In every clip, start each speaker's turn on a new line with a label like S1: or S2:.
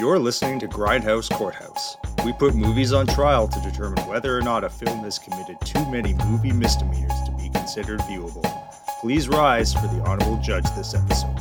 S1: You're listening to Grindhouse Courthouse. We put movies on trial to determine whether or not a film has committed too many movie misdemeanors to be considered viewable. Please rise for the honorable judge this episode.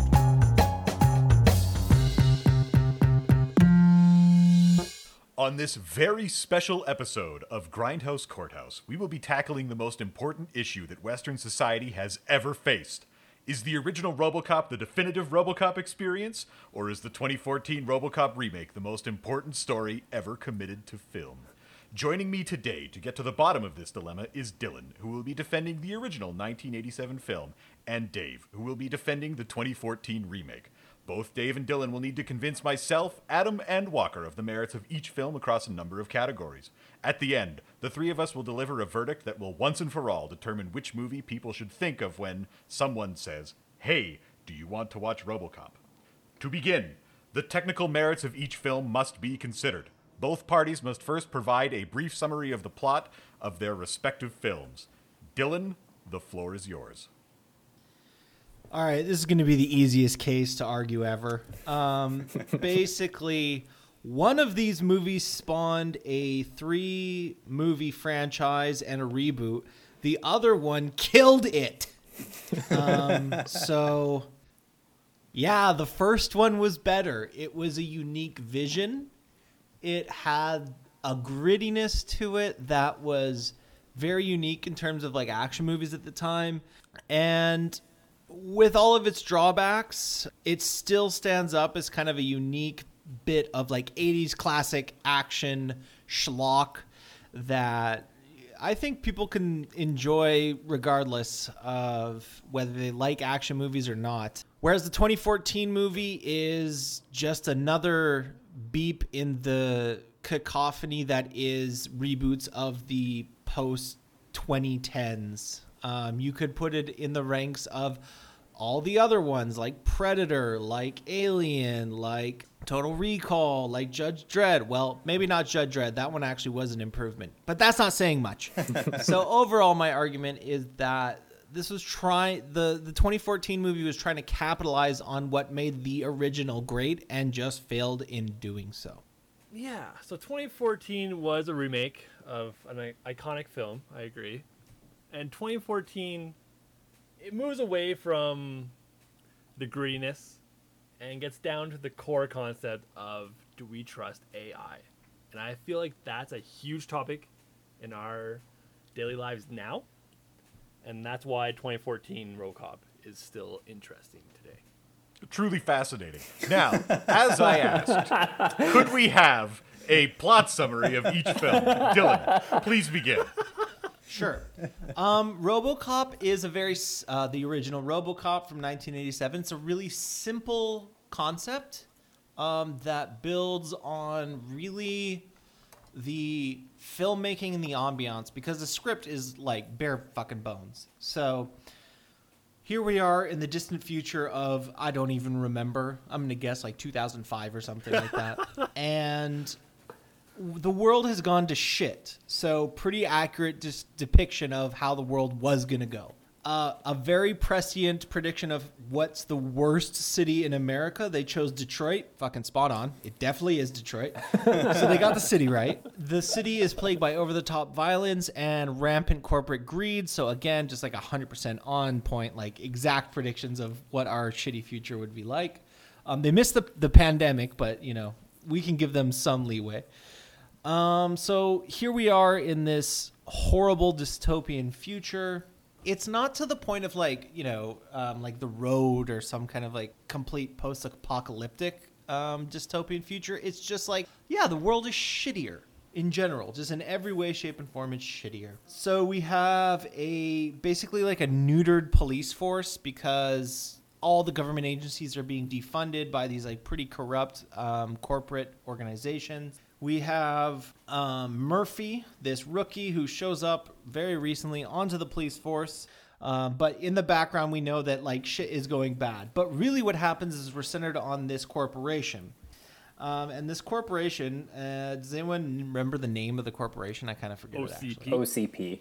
S2: On this very special episode of Grindhouse Courthouse, we will be tackling the most important issue that Western society has ever faced. Is the original Robocop the definitive Robocop experience, or is the 2014 Robocop remake the most important story ever committed to film? Joining me today to get to the bottom of this dilemma is Dylan, who will be defending the original 1987 film, and Dave, who will be defending the 2014 remake. Both Dave and Dylan will need to convince myself, Adam, and Walker of the merits of each film across a number of categories. At the end, the three of us will deliver a verdict that will once and for all determine which movie people should think of when someone says, Hey, do you want to watch Robocop? To begin, the technical merits of each film must be considered. Both parties must first provide a brief summary of the plot of their respective films. Dylan, the floor is yours.
S3: All right, this is going to be the easiest case to argue ever. Um, basically, one of these movies spawned a three movie franchise and a reboot. The other one killed it. Um, so, yeah, the first one was better. It was a unique vision. It had a grittiness to it that was very unique in terms of like action movies at the time. And with all of its drawbacks, it still stands up as kind of a unique bit of like 80s classic action schlock that I think people can enjoy regardless of whether they like action movies or not. Whereas the 2014 movie is just another beep in the cacophony that is reboots of the post 2010s. Um, you could put it in the ranks of all the other ones like Predator, like Alien, like Total Recall, like Judge Dredd. Well, maybe not Judge Dredd. That one actually was an improvement, but that's not saying much. so overall, my argument is that this was trying the the 2014 movie was trying to capitalize on what made the original great and just failed in doing so.
S4: Yeah, so 2014 was a remake of an iconic film. I agree, and 2014 it moves away from the grittiness and gets down to the core concept of do we trust AI? And I feel like that's a huge topic in our daily lives now. And that's why 2014 Robocop is still interesting today.
S2: Truly fascinating. Now, as I asked, could we have a plot summary of each film? Dylan, please begin.
S3: Sure. Um, RoboCop is a very uh, the original RoboCop from 1987. It's a really simple concept um, that builds on really the filmmaking and the ambiance because the script is like bare fucking bones. So here we are in the distant future of I don't even remember. I'm gonna guess like 2005 or something like that, and the world has gone to shit. So pretty accurate dis- depiction of how the world was gonna go. Uh, a very prescient prediction of what's the worst city in America. They chose Detroit. Fucking spot on. It definitely is Detroit. so they got the city right. The city is plagued by over the top violence and rampant corporate greed. So again, just like 100% on point, like exact predictions of what our shitty future would be like. Um, they missed the, the pandemic, but you know, we can give them some leeway. Um, so here we are in this horrible dystopian future. It's not to the point of like you know, um, like the road or some kind of like complete post-apocalyptic um, dystopian future. It's just like yeah, the world is shittier in general, just in every way, shape, and form. It's shittier. So we have a basically like a neutered police force because all the government agencies are being defunded by these like pretty corrupt um, corporate organizations. We have um, Murphy, this rookie who shows up very recently onto the police force. Um, but in the background, we know that like shit is going bad. But really, what happens is we're centered on this corporation. Um, and this corporation, uh, does anyone remember the name of the corporation? I kind of forget it actually.
S5: OCP.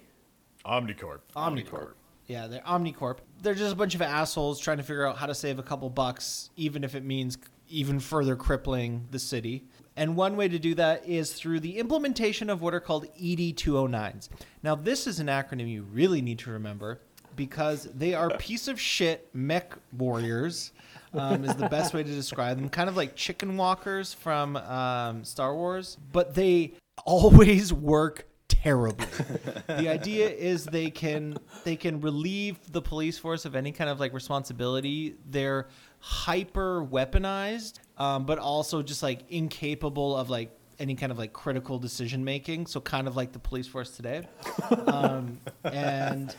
S2: Omnicorp.
S3: Omnicorp. Yeah, they're Omnicorp. They're just a bunch of assholes trying to figure out how to save a couple bucks, even if it means even further crippling the city. And one way to do that is through the implementation of what are called ED 209s. Now, this is an acronym you really need to remember because they are piece of shit mech warriors, um, is the best way to describe them. Kind of like chicken walkers from um, Star Wars, but they always work terribly. the idea is they can they can relieve the police force of any kind of like responsibility. They're hyper weaponized, um, but also just like incapable of like any kind of like critical decision making. So kind of like the police force today, um, and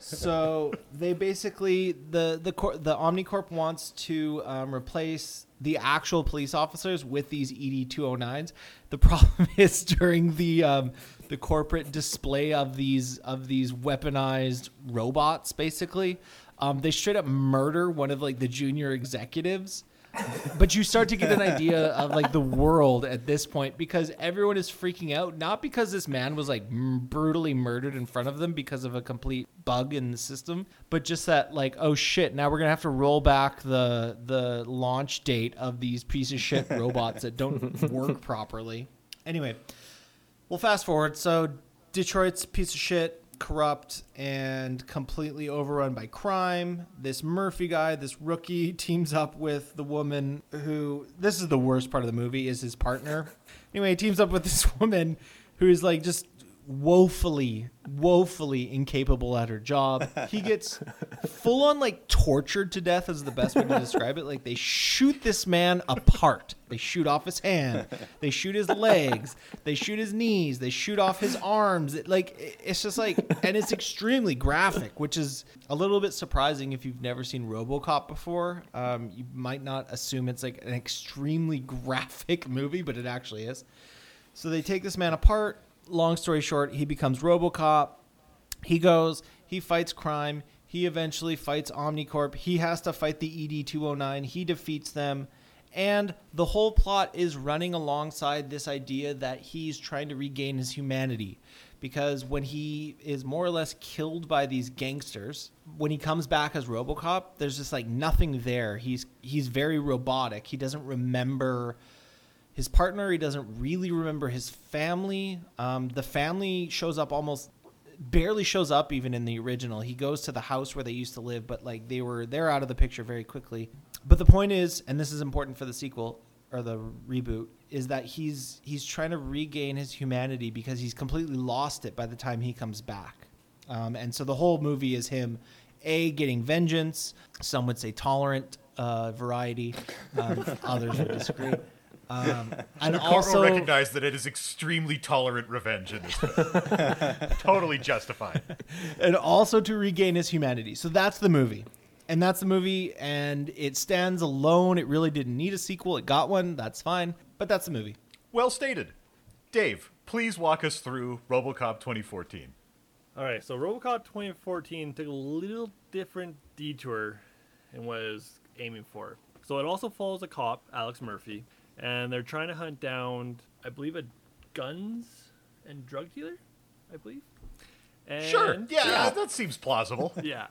S3: so they basically the the cor- the Omnicorp wants to um, replace the actual police officers with these ED 209s. The problem is during the um, the corporate display of these of these weaponized robots, basically, um, they straight up murder one of like the junior executives. But you start to get an idea of like the world at this point because everyone is freaking out not because this man was like m- brutally murdered in front of them because of a complete bug in the system but just that like oh shit now we're gonna have to roll back the the launch date of these piece of shit robots that don't work properly. Anyway well fast forward. So detroit's piece of shit corrupt and completely overrun by crime. This Murphy guy, this rookie, teams up with the woman who this is the worst part of the movie is his partner. Anyway, he teams up with this woman who is like just woefully, woefully incapable at her job. He gets full on like tortured to death is the best way to describe it. Like they shoot this man apart. They shoot off his hand. They shoot his legs. They shoot his knees. They shoot off his arms. It, like it's just like, and it's extremely graphic, which is a little bit surprising if you've never seen RoboCop before. Um, you might not assume it's like an extremely graphic movie, but it actually is. So they take this man apart long story short, he becomes RoboCop. He goes, he fights crime. He eventually fights Omnicorp. He has to fight the ED 209. He defeats them. And the whole plot is running alongside this idea that he's trying to regain his humanity. Because when he is more or less killed by these gangsters, when he comes back as RoboCop, there's just like nothing there. He's he's very robotic. He doesn't remember his partner. He doesn't really remember his family. Um, the family shows up almost barely shows up even in the original. He goes to the house where they used to live, but like they were they're out of the picture very quickly. But the point is, and this is important for the sequel or the reboot, is that he's he's trying to regain his humanity because he's completely lost it by the time he comes back. Um, and so the whole movie is him, a getting vengeance. Some would say tolerant uh, variety. Um, others would disagree. Um, and
S2: The court
S3: also,
S2: will recognize that it is extremely tolerant revenge in this film. totally justified.
S3: and also to regain his humanity. So that's the movie. And that's the movie, and it stands alone. It really didn't need a sequel. It got one. That's fine. But that's the movie.
S2: Well stated. Dave, please walk us through RoboCop 2014.
S4: All right, so RoboCop 2014 took a little different detour in what it was aiming for. So it also follows a cop, Alex Murphy, and they're trying to hunt down, I believe, a guns and drug dealer, I believe. And,
S2: Sure. Yeah, that seems plausible.
S4: yeah.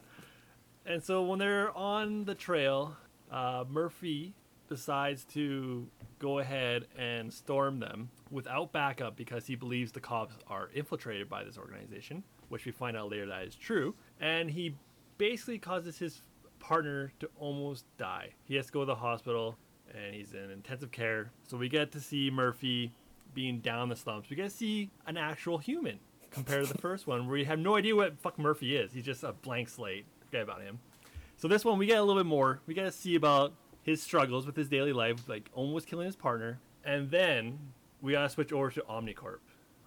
S4: And so when they're on the trail, uh, Murphy decides to go ahead and storm them without backup because he believes the cops are infiltrated by this organization, which we find out later that is true. And he basically causes his partner to almost die. He has to go to the hospital and he's in intensive care. So we get to see Murphy being down the slumps. We get to see an actual human compared to the first one where you have no idea what fuck Murphy is. He's just a blank slate. Forget about him. So this one we get a little bit more. We get to see about his struggles with his daily life, like almost killing his partner, and then we gotta switch over to Omnicorp.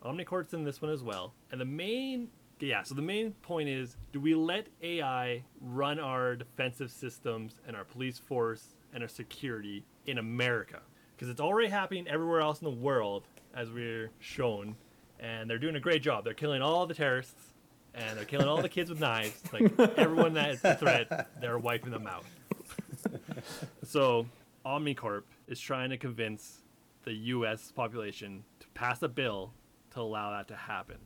S4: Omnicorp's in this one as well, and the main yeah. So the main point is, do we let AI run our defensive systems and our police force and our security in America? Because it's already happening everywhere else in the world, as we're shown, and they're doing a great job. They're killing all the terrorists, and they're killing all the kids with knives. Like everyone that is a threat, they're wiping them out. So Omnicorp is trying to convince the U.S. population to pass a bill to allow that to happen,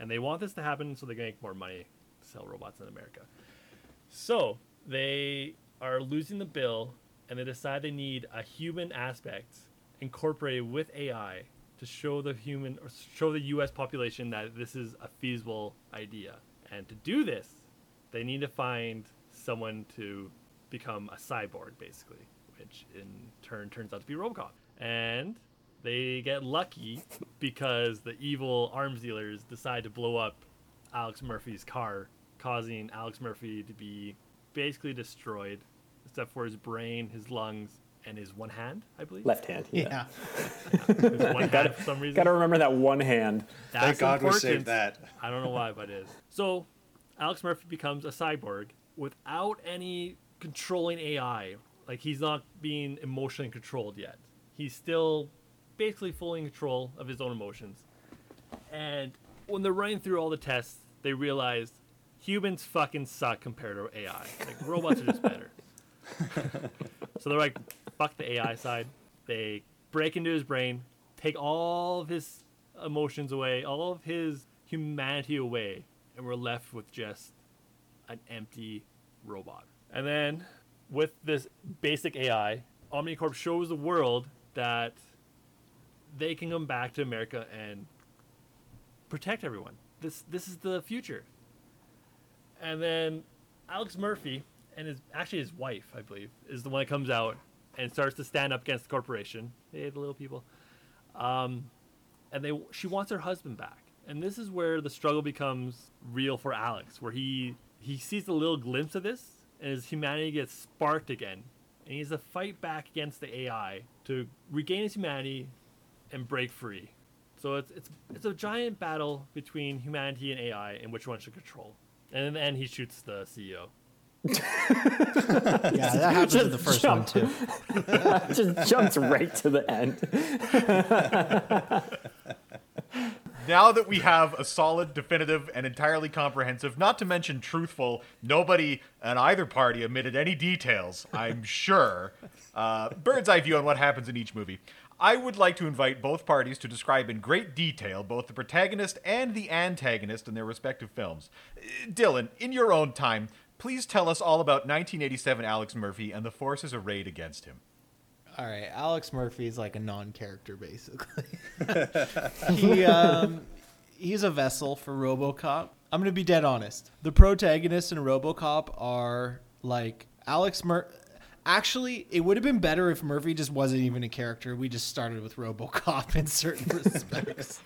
S4: and they want this to happen so they can make more money sell robots in America. So they are losing the bill and they decide they need a human aspect incorporated with AI to show the human or show the U.S. population that this is a feasible idea. And to do this, they need to find someone to become a cyborg, basically, which in turn turns out to be Robocop. And they get lucky because the evil arms dealers decide to blow up Alex Murphy's car, causing Alex Murphy to be basically destroyed, except for his brain, his lungs, and his one hand, I believe.
S5: Left hand.
S3: Yeah.
S4: His one hand for some reason.
S5: Got to remember that one hand.
S4: That's
S1: Thank God we saved that.
S4: I don't know why, but it is. So, Alex Murphy becomes a cyborg without any controlling AI. Like he's not being emotionally controlled yet. He's still basically fully in control of his own emotions. And when they're running through all the tests, they realize humans fucking suck compared to AI. Like robots are just better. so they're like, fuck the AI side. They break into his brain, take all of his emotions away, all of his humanity away, and we're left with just an empty robot. And then with this basic AI, Omnicorp shows the world that they can come back to America and protect everyone. This this is the future. And then Alex Murphy and his actually his wife, I believe, is the one that comes out and starts to stand up against the corporation. Hey, the little people. Um, and they she wants her husband back. And this is where the struggle becomes real for Alex, where he he sees a little glimpse of this, and his humanity gets sparked again, and he has to fight back against the AI to regain his humanity and break free. So it's it's it's a giant battle between humanity and AI, and which one should control. And in the end, he shoots the CEO.
S3: Yeah, that happens in the first
S5: jump.
S3: one too.
S5: Just jumps right to the end.
S2: Now that we have a solid, definitive, and entirely comprehensive, not to mention truthful, nobody on either party omitted any details, I'm sure, uh, bird's eye view on what happens in each movie. I would like to invite both parties to describe in great detail both the protagonist and the antagonist in their respective films. Uh, Dylan, in your own time, please tell us all about 1987 Alex Murphy and the forces arrayed against him.
S3: All right, Alex Murphy is like a non-character basically. he um, he's a vessel for RoboCop. I'm gonna be dead honest. The protagonists in RoboCop are like Alex Mur. Actually, it would have been better if Murphy just wasn't even a character. We just started with RoboCop in certain respects.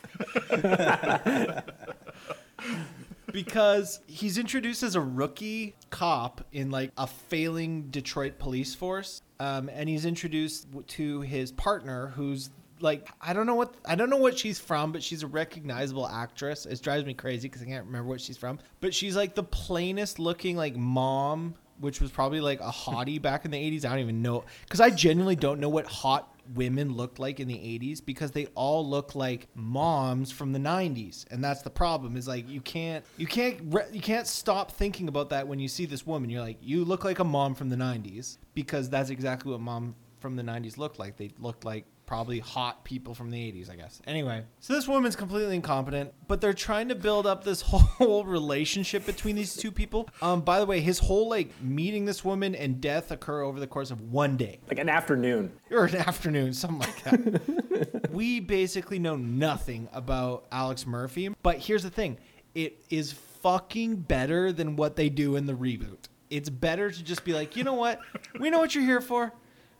S3: because he's introduced as a rookie cop in like a failing Detroit police force, um, and he's introduced to his partner, who's like I don't know what I don't know what she's from, but she's a recognizable actress. It drives me crazy because I can't remember what she's from. But she's like the plainest looking like mom, which was probably like a hottie back in the '80s. I don't even know because I genuinely don't know what hot women looked like in the 80s because they all look like moms from the 90s and that's the problem is like you can't you can't you can't stop thinking about that when you see this woman. You're like you look like a mom from the 90s because that's exactly what mom from the 90s looked like. They looked like probably hot people from the 80s i guess anyway so this woman's completely incompetent but they're trying to build up this whole relationship between these two people um by the way his whole like meeting this woman and death occur over the course of one day
S5: Like an afternoon.
S3: or an afternoon, something like that. we basically know nothing about Alex Murphy, but here's the thing it is fucking better than what they do in the reboot. It's better to just be like, you know what? We know what you're here for.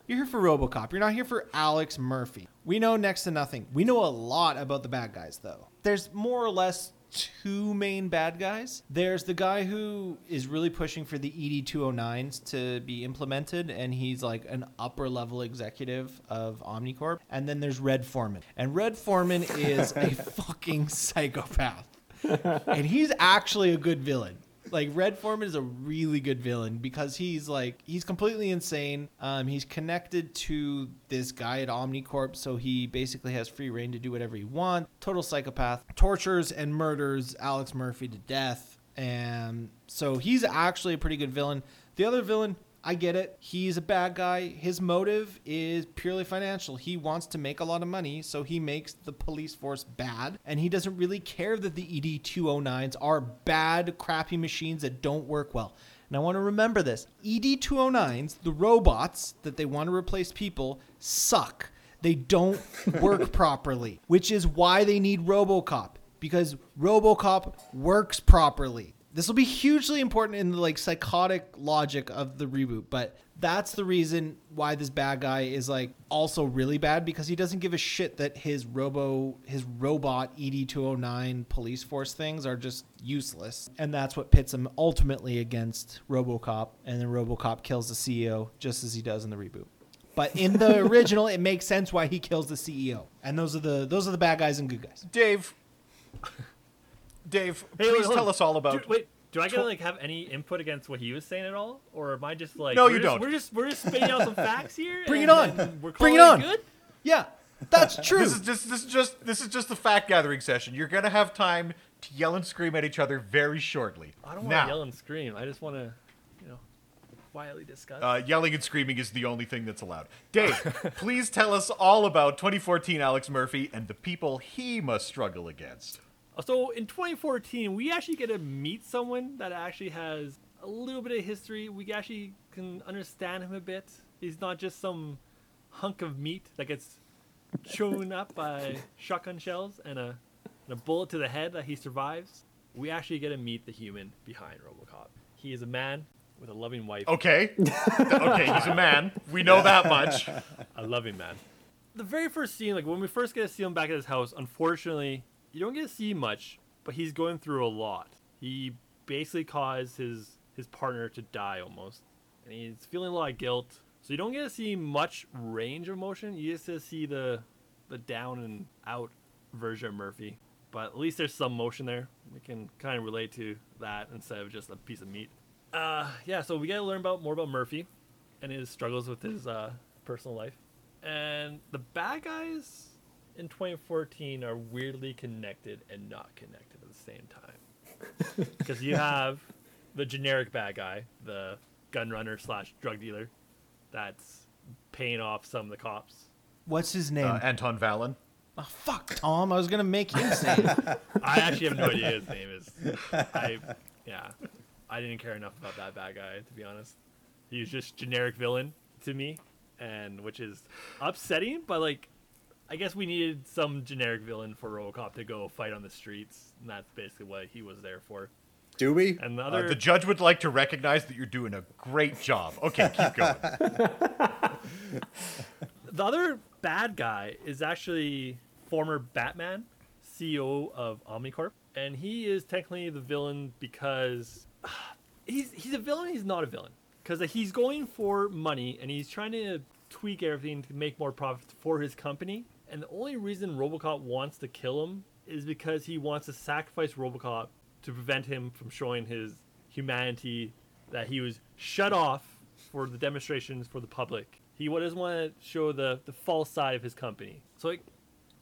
S3: You're here for Robocop. You're not here for Alex Murphy. We know next to nothing. We know a lot about the bad guys, though. There's more or less two main bad guys. There's the guy who is really pushing for the E ED209s to be implemented, and he's like an upper level executive of Omnicorp. And then there's Red Forman. And Red Forman is a fucking psychopath. And he's actually a good villain. Like Red Forman is a really good villain because he's like he's completely insane. Um, he's connected to this guy at Omnicorp, so he basically has free reign to do whatever he wants. Total psychopath, tortures and murders Alex Murphy to death, and so he's actually a pretty good villain. The other villain, I get it. He's a bad guy. His motive is purely financial. He wants to make a lot of money, so he makes the police force bad. And he doesn't really care that the ED 209s are bad, crappy machines that don't work well. And I want to remember this ED 209s, the robots that they want to replace people, suck. They don't work properly, which is why they need Robocop because Robocop works properly. This will be hugely important in the like psychotic logic of the reboot, but that's the reason why this bad guy is like also really bad because he doesn't give a shit that his robo his robot E ED209 police force things are just useless. And that's what pits him ultimately against RoboCop and then RoboCop kills the CEO just as he does in the reboot. But in the original it makes sense why he kills the CEO. And those are the those are the bad guys and good guys.
S2: Dave. Dave,
S4: Hey,
S2: please
S4: hold
S2: tell us all about.
S4: Do, wait, do I get to like have any input against what he was saying at all, or am I just like?
S2: No,
S4: we're
S2: you
S4: just-
S2: don't.
S4: We're just we're just spitting out some facts here.
S3: Bring it on.
S4: We're
S3: Bring it on.
S4: Good.
S3: Yeah. That's true.
S2: This is just this is just this is just the fact gathering session. You're gonna have time to yell and scream at each other very shortly.
S4: I don't want to yell and scream. I just want to, you know, quietly discuss.
S2: uh, yelling and screaming is the only thing that's allowed. Dave, please tell us all about 2014 Alex Murphy and the people he must struggle against.
S4: So in 2014, we actually get to meet someone that actually has a little bit of history. We actually can understand him a bit. He's not just some hunk of meat that gets chewn up by shotgun shells and a, and a bullet to the head that he survives. We actually get to meet the human behind RoboCop. He is a man with a loving wife.
S2: Okay, okay, he's a man. We know that much.
S4: a loving man. The very first scene, like when we first get to see him back at his house, unfortunately, you don't get to see much, but he's going through a lot. He basically caused his his partner to die almost, and he's feeling a lot of guilt. So you don't get to see much range of emotion. You just get to see the the down and out version of Murphy. But at least there's some motion there. We can kind of relate to that instead of just a piece of meat. Uh, yeah, so we got to learn about more about Murphy and his struggles with his uh, personal life. And the bad guys in 2014 are weirdly connected and not connected at the same time. Because you have the generic bad guy, the gun runner slash drug dealer, that's paying off some of the cops.
S3: What's his name?
S2: Uh, Anton Valen.
S3: oh, fuck, Tom. I was going to make him say it.
S4: I actually have no idea his name is. I yeah, I didn't care enough about that bad guy to be honest. He was just generic villain to me, and which is upsetting. But like, I guess we needed some generic villain for RoboCop to go fight on the streets, and that's basically what he was there for.
S1: Do we?
S4: And the
S2: Uh, the judge would like to recognize that you're doing a great job. Okay, keep going.
S4: the other bad guy is actually former Batman, CEO of Omnicorp, and he is technically the villain because he's he's a villain. He's not a villain because he's going for money and he's trying to tweak everything to make more profit for his company. And the only reason RoboCop wants to kill him is because he wants to sacrifice RoboCop to prevent him from showing his humanity that he was shut off for the demonstrations for the public. He doesn't want to show the, the false side of his company. So like,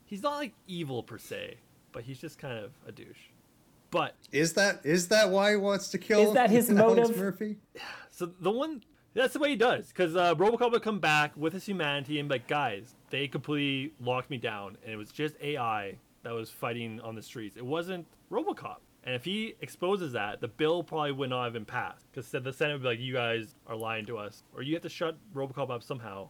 S4: he's not like evil per se, but he's just kind of a douche. But
S1: Is that is that why he wants to kill?
S5: Is that his
S1: Alex
S5: motive?
S1: Murphy?
S4: So the one that's the way he does, because uh, RoboCop would come back with his humanity and be like, guys, they completely locked me down, and it was just AI that was fighting on the streets. It wasn't RoboCop. And if he exposes that, the bill probably would not have been passed, because the Senate would be like, you guys are lying to us, or you have to shut RoboCop up somehow.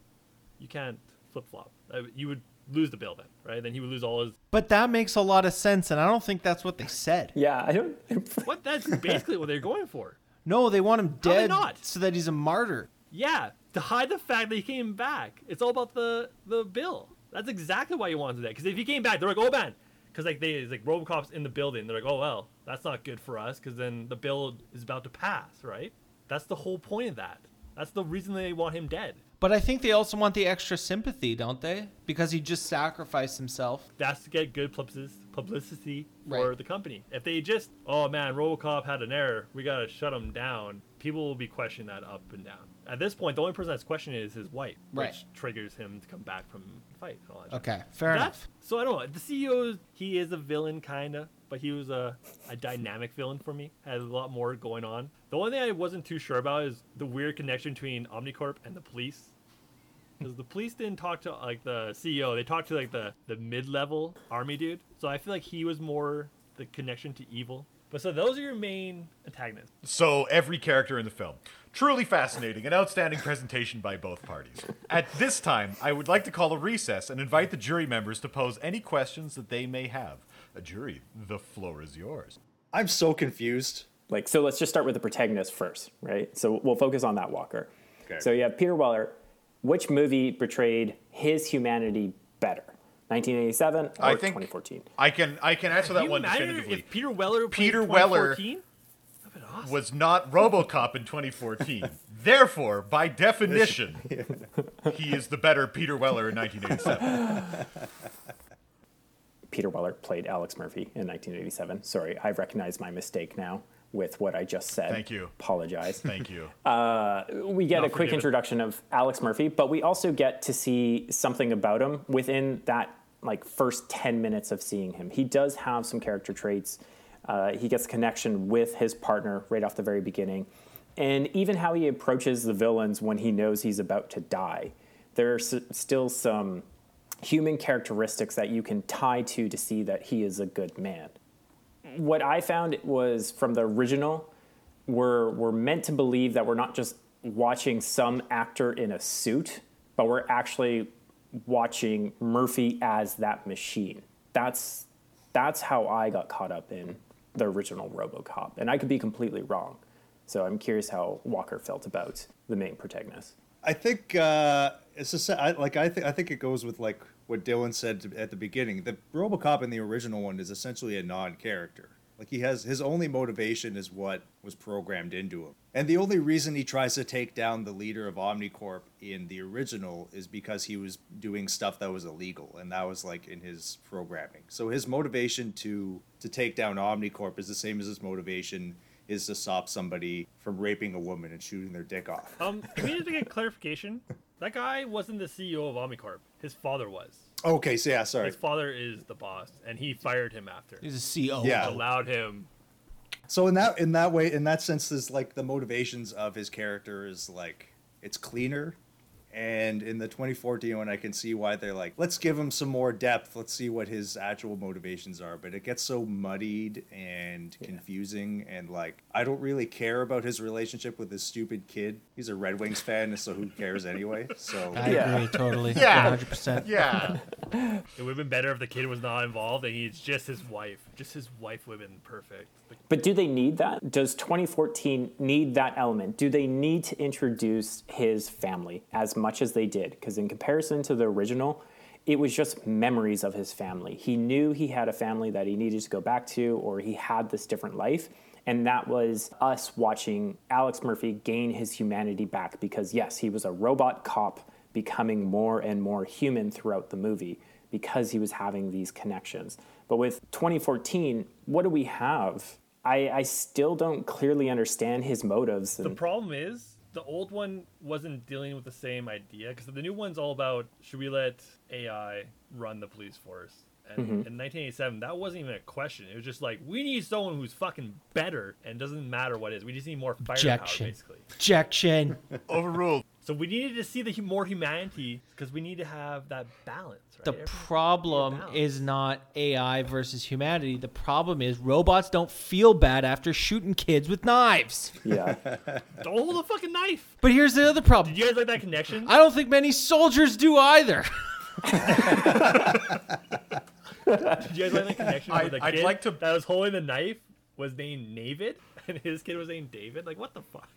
S4: You can't flip flop. Uh, You would lose the bill then, right? Then he would lose all his.
S3: But that makes a lot of sense, and I don't think that's what they said.
S5: Yeah, I don't.
S4: What? That's basically what they're going for.
S3: No, they want him dead
S4: not?
S3: so that he's a martyr.
S4: Yeah, to hide the fact that he came back. It's all about the the bill. That's exactly why he wanted that. Because if he came back, they're like, oh man, because like they it's like RoboCop's in the building. They're like, oh well, that's not good for us. Because then the bill is about to pass, right? That's the whole point of that. That's the reason they want him dead.
S3: But I think they also want the extra sympathy, don't they? Because he just sacrificed himself.
S4: That's to get good publicity publicity for
S3: Right.
S4: the company. If they just, oh man, RoboCop had an error, we gotta shut him down. People will be questioning that up and down. At this point, the only person that's questioning is his wife,
S3: Right.
S4: which triggers him to come back from the fight. and all that jazz.
S3: Okay, fair
S4: That-
S3: enough.
S4: So I don't know. The CEO, he is a villain, kinda, but he was a, a dynamic villain for me. Had a lot more going on. The only thing I wasn't too sure about is the weird connection between Omnicorp and the police. Because the police didn't talk to like the CEO, they talked to like the the mid level army dude. So I feel like he was more the connection to evil. But so those are your main antagonists.
S2: So every character in the film. Truly fascinating and outstanding presentation by both parties. At this time, I would like to call a recess and invite the jury members to pose any questions that they may have. A jury, the floor is yours.
S1: I'm so confused.
S5: Like, so let's just start with the protagonist first, right? So we'll focus on that Walker.
S1: Okay.
S5: So you have Peter Weller. Which movie portrayed his humanity better? 1987 or
S2: I think
S5: 2014?
S2: I can I can answer that one definitively.
S4: if Peter Weller
S2: Peter Weller
S4: 2014? That'd been awesome.
S2: was not RoboCop in 2014. Therefore, by definition, he is the better Peter Weller in 1987.
S5: Peter Weller played Alex Murphy in 1987. Sorry, I recognize my mistake now with what I just said.
S2: Thank you.
S5: Apologize.
S2: Thank you.
S5: we get
S4: Not
S5: a quick introduction of Alex Murphy, but we also get to see something about him within that like first 10 minutes of seeing him. He does have some character traits. Uh, he gets connection with his partner right off the very beginning. And even how he approaches the villains when he knows he's about to die. There's still some human characteristics that you can tie to to see that he is a good man. What I found was from the original, we're, we're meant to believe that we're not just watching some actor in a suit, but we're actually watching Murphy as that machine. That's, that's how I got caught up in the original Robocop. And I could be completely wrong. So I'm curious how Walker felt about the main protagonist.
S1: I think uh, it's just I, like I think I think it goes with like what Dylan said at the beginning. The RoboCop in the original one is essentially a non-character. Like he has his only motivation is what was programmed into him, and the only reason he tries to take down the leader of Omnicorp in the original is because he was doing stuff that was illegal, and that was like in his programming. So his motivation to to take down Omnicorp is the same as his motivation is to stop somebody from raping a woman and shooting their dick off.
S4: Um, can we to get clarification? That guy wasn't the CEO of Omnicorp. His father was.
S1: Okay, so yeah, sorry.
S4: His father is the boss, and he fired him after.
S3: He's a CEO.
S1: Yeah.
S4: Allowed him.
S1: So in that in that way, in that sense, is like the motivations of his character is like it's cleaner. And in the 2014 one, I can see why they're like, let's give him some more depth. Let's see what his actual motivations are. But it gets so muddied and confusing, and like I don't really care about his relationship with this stupid kid. He's a Red Wings fan, so who cares anyway? So
S3: I
S5: Yeah.
S3: agree totally.
S2: Yeah.
S3: 100%.
S2: Yeah.
S4: It would have been better if the kid was not involved and he's just his wife. Just his wife would have been perfect.
S5: But do they need that? Does 2014 need that element? Do they need to introduce his family as much as they did? Because in comparison to the original, it was just memories of his family. He knew he had a family that he needed to go back to, or he had this different life. And that was us watching Alex Murphy gain his humanity back because, yes, he was a robot cop becoming more and more human throughout the movie because he was having these connections. But with 2014, what do we have? I, I still don't clearly understand his motives.
S4: the problem is the old one wasn't dealing with the same idea because the new one's all about should we let AI run the police force? And mm-hmm. in 1987, that wasn't even a question. It was just like we need someone who's fucking better, and doesn't matter what it is. We just need more firepower,
S3: Objection.
S4: basically.
S3: Objection.
S2: Overruled.
S4: So we needed to see the more humanity because we need to have that balance. Right?
S3: The
S4: Everything-
S3: problem
S4: balance.
S3: is not AI versus humanity. The problem is robots don't feel bad after shooting kids with knives.
S5: yeah.
S4: don't hold a fucking knife.
S3: But here's the other problem.
S4: Did you guys like that connection?
S3: I don't think many soldiers do either.
S4: Did you guys like that connection?
S2: I-
S4: where the
S2: I'd
S4: kid
S2: like to-
S4: that was holding the knife was named Navid, and his kid was named David. Like what the fuck?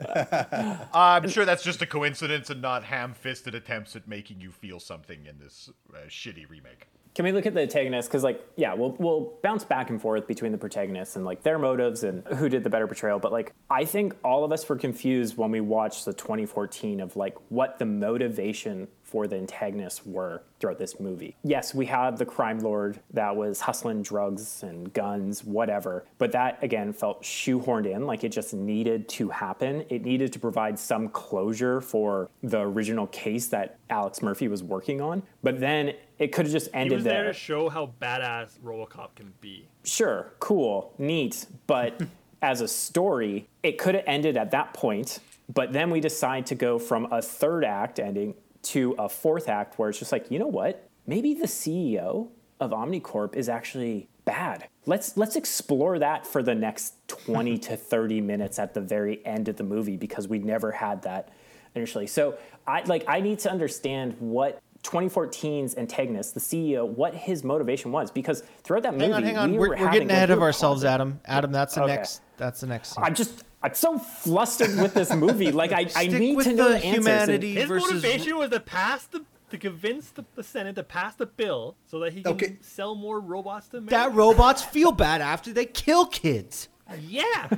S2: I'm sure that's just a coincidence and not ham-fisted attempts at making you feel something in this uh, shitty remake.
S5: Can we look at the antagonists? Because, like, yeah, we'll, we'll bounce back and forth between the protagonists and, like, their motives and who did the better portrayal. But, like, I think all of us were confused when we watched the 2014 of, like, what the motivation for the antagonists were throughout this movie. Yes, we had the crime lord that was hustling drugs and guns, whatever. But that, again, felt shoehorned in. Like, it just needed to happen. It needed to provide some closure for the original case that Alex Murphy was working on. But then it could have just
S4: He
S5: ended
S4: was there
S5: there.
S4: to show how badass RoboCop can be.
S5: Sure, cool, neat, but as a story, it could have ended at that point. But then we decide to go from a third act ending to a fourth act where it's just like, you know what? Maybe the CEO of Omnicorp is actually bad. Let's let's explore that for the next 20 to 30 minutes at the very end of the movie because we never had that initially. So I like I need to understand what 2014's antagonist, the CEO, what his motivation was because throughout that movie,
S3: on, hang on.
S5: we
S3: We're,
S5: were
S3: we're getting ahead of ourselves. Adam. Adam, that's the
S5: Okay.
S3: next. That's the next. Scene.
S5: I'm just I'm so flustered with this movie. Like I, I need to know
S3: the
S5: the, answers. and-
S4: His motivation was to pass the to convince the, the Senate to pass the bill so that he can
S6: Okay.
S4: sell more robots to
S3: that robots feel bad after they kill kids.
S4: yeah,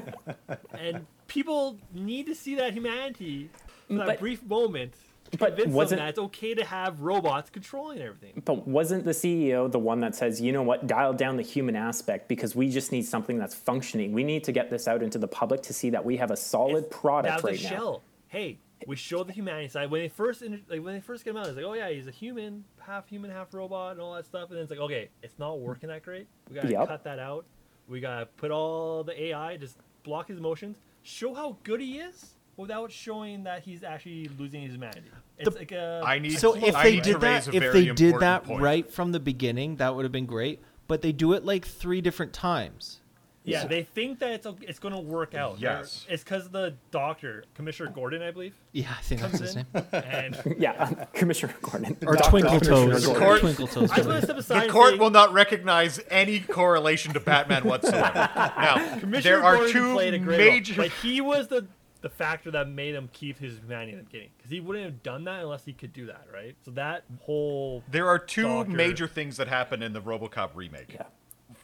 S4: and people need to see that humanity for that
S5: But-
S4: brief moment.
S5: But wasn't-
S4: that it's okay to have robots controlling everything.
S5: But wasn't the CEO the one that says, you know what, dial down the human aspect because we just need something that's functioning. We need to get this out into the public to see that we have a solid
S4: It's-
S5: product right now.
S4: shell. Hey, we show the humanity side. When they first like when they first came out, it's like, oh yeah, he's a human, half human, half robot, and all that stuff. And then it's like, okay, it's not working that great. We gotta
S5: Yep.
S4: cut that out. We gotta put all the AI, just block his emotions, show how good he is without showing that he's actually losing his humanity. It's like a
S2: I need
S3: So if they did that, if they did that
S2: point.
S3: right from the beginning, that would have been great. But they do it like three different times.
S4: yeah. They think that it's it's gonna work out. They're-
S2: Yes.
S4: it's because the doctor, Commissioner Gordon, I believe,
S3: Yeah, I think that's his name.
S4: and
S5: Yeah, Commissioner Gordon.
S3: Or
S5: Dr.
S3: Twinkle Toes.
S5: Gordon.
S2: Court-
S3: Twinkle Toes.
S4: I just want to step aside.
S2: The court
S4: say-
S2: will not recognize any correlation to Batman whatsoever. Now,
S4: Commissioner
S2: there are
S4: Gordon
S2: two
S4: played a great
S2: major.
S4: role, but he was the the factor that made him keep his humanity in the beginning because he wouldn't have done that unless he could do that, right? So that whole
S2: There are two
S4: Doctor.
S2: major things that happen in the RoboCop remake.
S5: Yeah.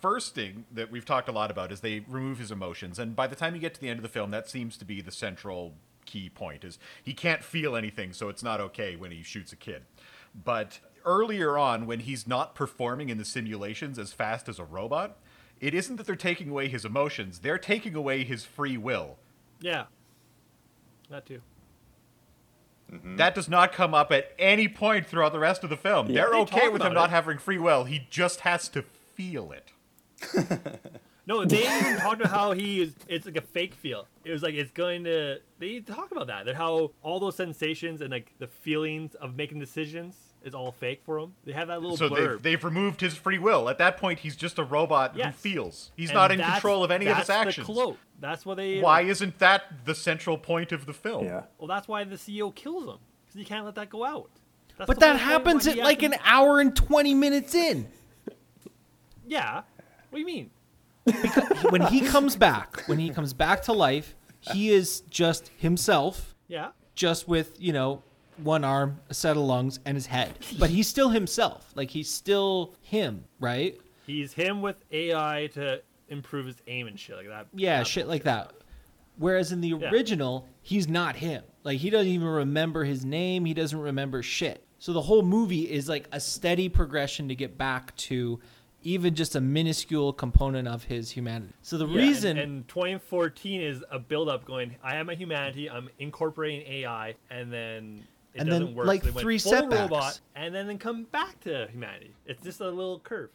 S2: First thing that we've talked a lot about is they remove his emotions, and by the time you get to the end of the film, that seems to be the central key point: is he can't feel anything, so it's not okay when he shoots a kid. But earlier on, when he's not performing in the simulations as fast as a robot, it isn't that they're taking away his emotions; they're taking away his free will.
S4: yeah, that too. Mm-hmm.
S2: That does not come up at any point throughout the rest of the film.
S5: Yeah.
S2: They're
S4: They
S2: okay with him
S4: about
S2: not having free will. He just has to feel it.
S4: No, they even talked about how he is. It's like a fake feel. It was like it's going to. They talk about that. That how all those sensations and like the feelings of making decisions is all fake for him. They have that little
S2: So
S4: blurb.
S2: they've, they've removed his free will. At that point, he's just a robot who feels. He's
S4: And
S2: not in control of any of his
S4: that's
S2: actions.
S4: The quote. That's what they.
S2: Why isn't that the central point of the film?
S5: Yeah.
S4: Well, that's why the CEO kills him because he can't let that go out. That's
S3: But that happens at like
S4: has
S3: an hour and 20 minutes in.
S4: Yeah. What do you mean?
S3: when he comes back, when he comes back to life, he is just himself,
S4: Yeah.
S3: just with, you know, one arm, a set of lungs, and his head. But he's still himself. Like he's still him, right?
S4: He's him with AI to improve his aim and shit like that.
S3: Yeah,
S4: That
S3: shit like that. Whereas in the
S4: Yeah.
S3: original, he's not him. Like he doesn't even remember his name. He doesn't remember shit. So the whole movie is like a steady progression to get back to even just a minuscule component of his humanity. So the
S4: Yeah,
S3: reason
S4: and, and 2014 is a build up going. I have my humanity. I'm incorporating AI, and then it
S3: And then,
S4: doesn't work.
S3: like,
S4: so they went
S3: three
S4: full
S3: setbacks.
S4: robot, and then then come back to humanity. It's just a little curve.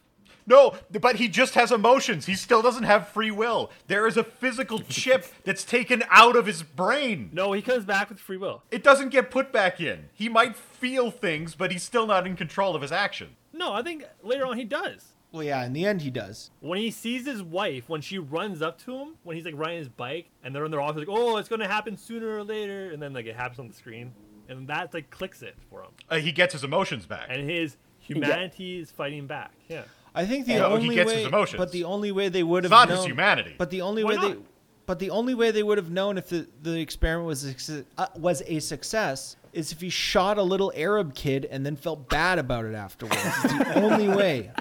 S2: No, but he just has emotions. He still doesn't have free will. There is a physical chip that's taken out of his brain.
S4: No, he comes back with free will.
S2: It doesn't get put back in. He might feel things, but he's still not in control of his action.
S4: No, I think later on he does.
S3: well, yeah, in the end he does.
S4: When he sees his wife, when she runs up to him, when he's like riding his bike, and they're in their office, like, "Oh, it's gonna happen sooner or later," and then like it happens on the screen, and that like clicks it for him,
S2: Uh, he gets his emotions back.
S4: and his humanity is fighting back. Yeah.
S3: I think the
S2: No, he
S3: only
S2: gets
S3: way,
S2: his emotions.
S3: but the only way they would
S2: It's
S3: have
S2: not
S3: known,
S2: his humanity.
S3: But the only
S4: Why
S3: way they,
S4: not?
S3: but the only way they would have known if the, the experiment was a, uh, was a success is if he shot a little Arab kid and then felt bad about it afterwards. It's the only way.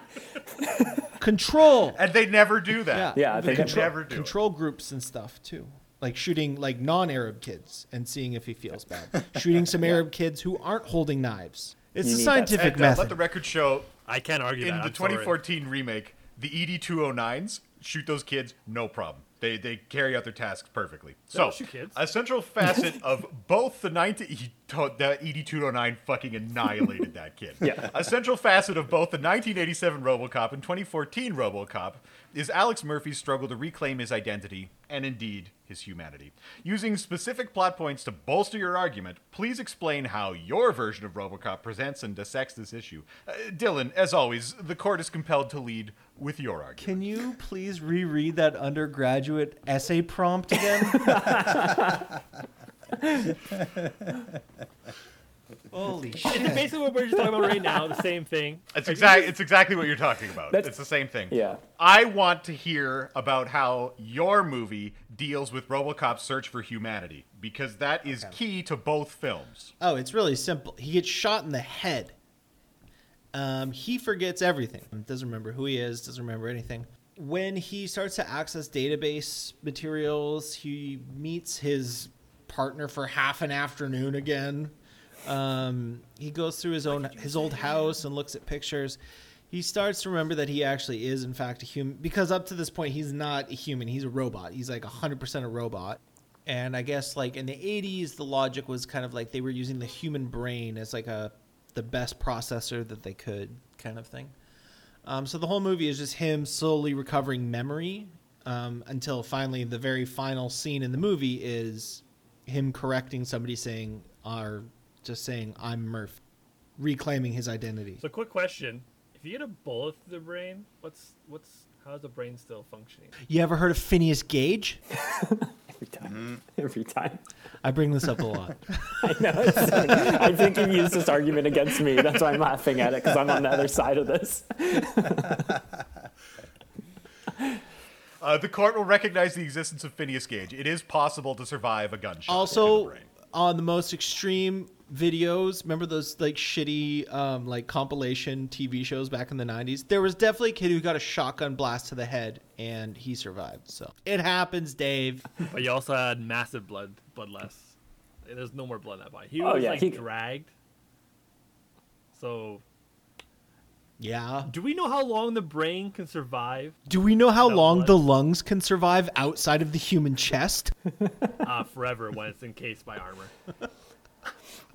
S3: Control.
S2: and they never do that.
S5: Yeah,
S3: the
S5: they
S3: control,
S2: never do it.
S3: control groups and stuff too. Like shooting like non-Arab kids and seeing if he feels bad. shooting some Arab kids who aren't holding knives. It's
S5: You
S3: a scientific
S2: And uh,
S3: method.
S2: let the record show
S4: I can't argue
S2: in
S4: that.
S2: In the
S4: I'm sorry.
S2: 2014 remake, the E ED209s shoot those kids, no problem. They they carry out their tasks perfectly. So,
S4: don't shoot kids.
S2: a central facet of both the 19 to- the ED209 fucking annihilated that kid.
S5: Yeah.
S2: A central facet of both the 1987 RoboCop and 2014 RoboCop is Alex Murphy's struggle to reclaim his identity and indeed his humanity. Using specific plot points to bolster your argument, please explain how your version of RoboCop presents and dissects this issue. Uh, Dylan, as always, the court is compelled to lead with your argument.
S3: Can you please reread that undergraduate essay prompt again? Holy shit!
S4: It's basically what we're just talking about right now. The same thing.
S2: It's exactly it's exactly what you're talking about.
S5: That's-
S2: it's the same thing.
S5: Yeah.
S2: I want to hear about how your movie deals with RoboCop's search for humanity because that is key to both films.
S3: Oh, it's really simple. He gets shot in the head. Um, he forgets everything. Doesn't remember who he is. Doesn't remember anything. When he starts to access database materials, he meets his partner for half an afternoon again. Um, he goes through his own his old house and looks at pictures. He starts to remember that he actually is, in fact, a human. Because up to this point, he's not a human. He's a robot. He's like 100% a robot. And I guess like in the 80s, the logic was kind of like they were using the human brain as like a the best processor that they could, kind of thing. Um, so the whole movie is just him slowly recovering memory um, until finally the very final scene in the movie is him correcting somebody saying or just saying I'm Murph, reclaiming his identity.
S4: So, quick question: If you get a bullet through the brain, what's what's how's the brain still functioning?
S3: You ever heard of Phineas Gage?
S5: Every time. Every time.
S3: I bring this up a lot.
S5: I know. It's, I think you used this argument against me. That's why I'm laughing at it because I'm on the other side of this.
S2: Uh, the court will recognize the existence of Phineas Gage. It is possible to survive a gunshot. to the
S3: also
S2: brain.
S3: On the most extreme videos remember those like shitty um like compilation tv shows back in the 90s there was definitely a kid who got a shotgun blast to the head and he survived so it happens dave
S4: But you also had massive blood blood loss. There's no more blood in that body. He
S5: Oh,
S4: was
S5: yeah,
S4: like
S5: he-
S4: dragged. So,
S3: yeah
S4: do we know how long the brain can survive
S3: do we know how long
S4: blood.
S3: the lungs can survive outside of the human chest
S4: uh, forever when it's encased by armor?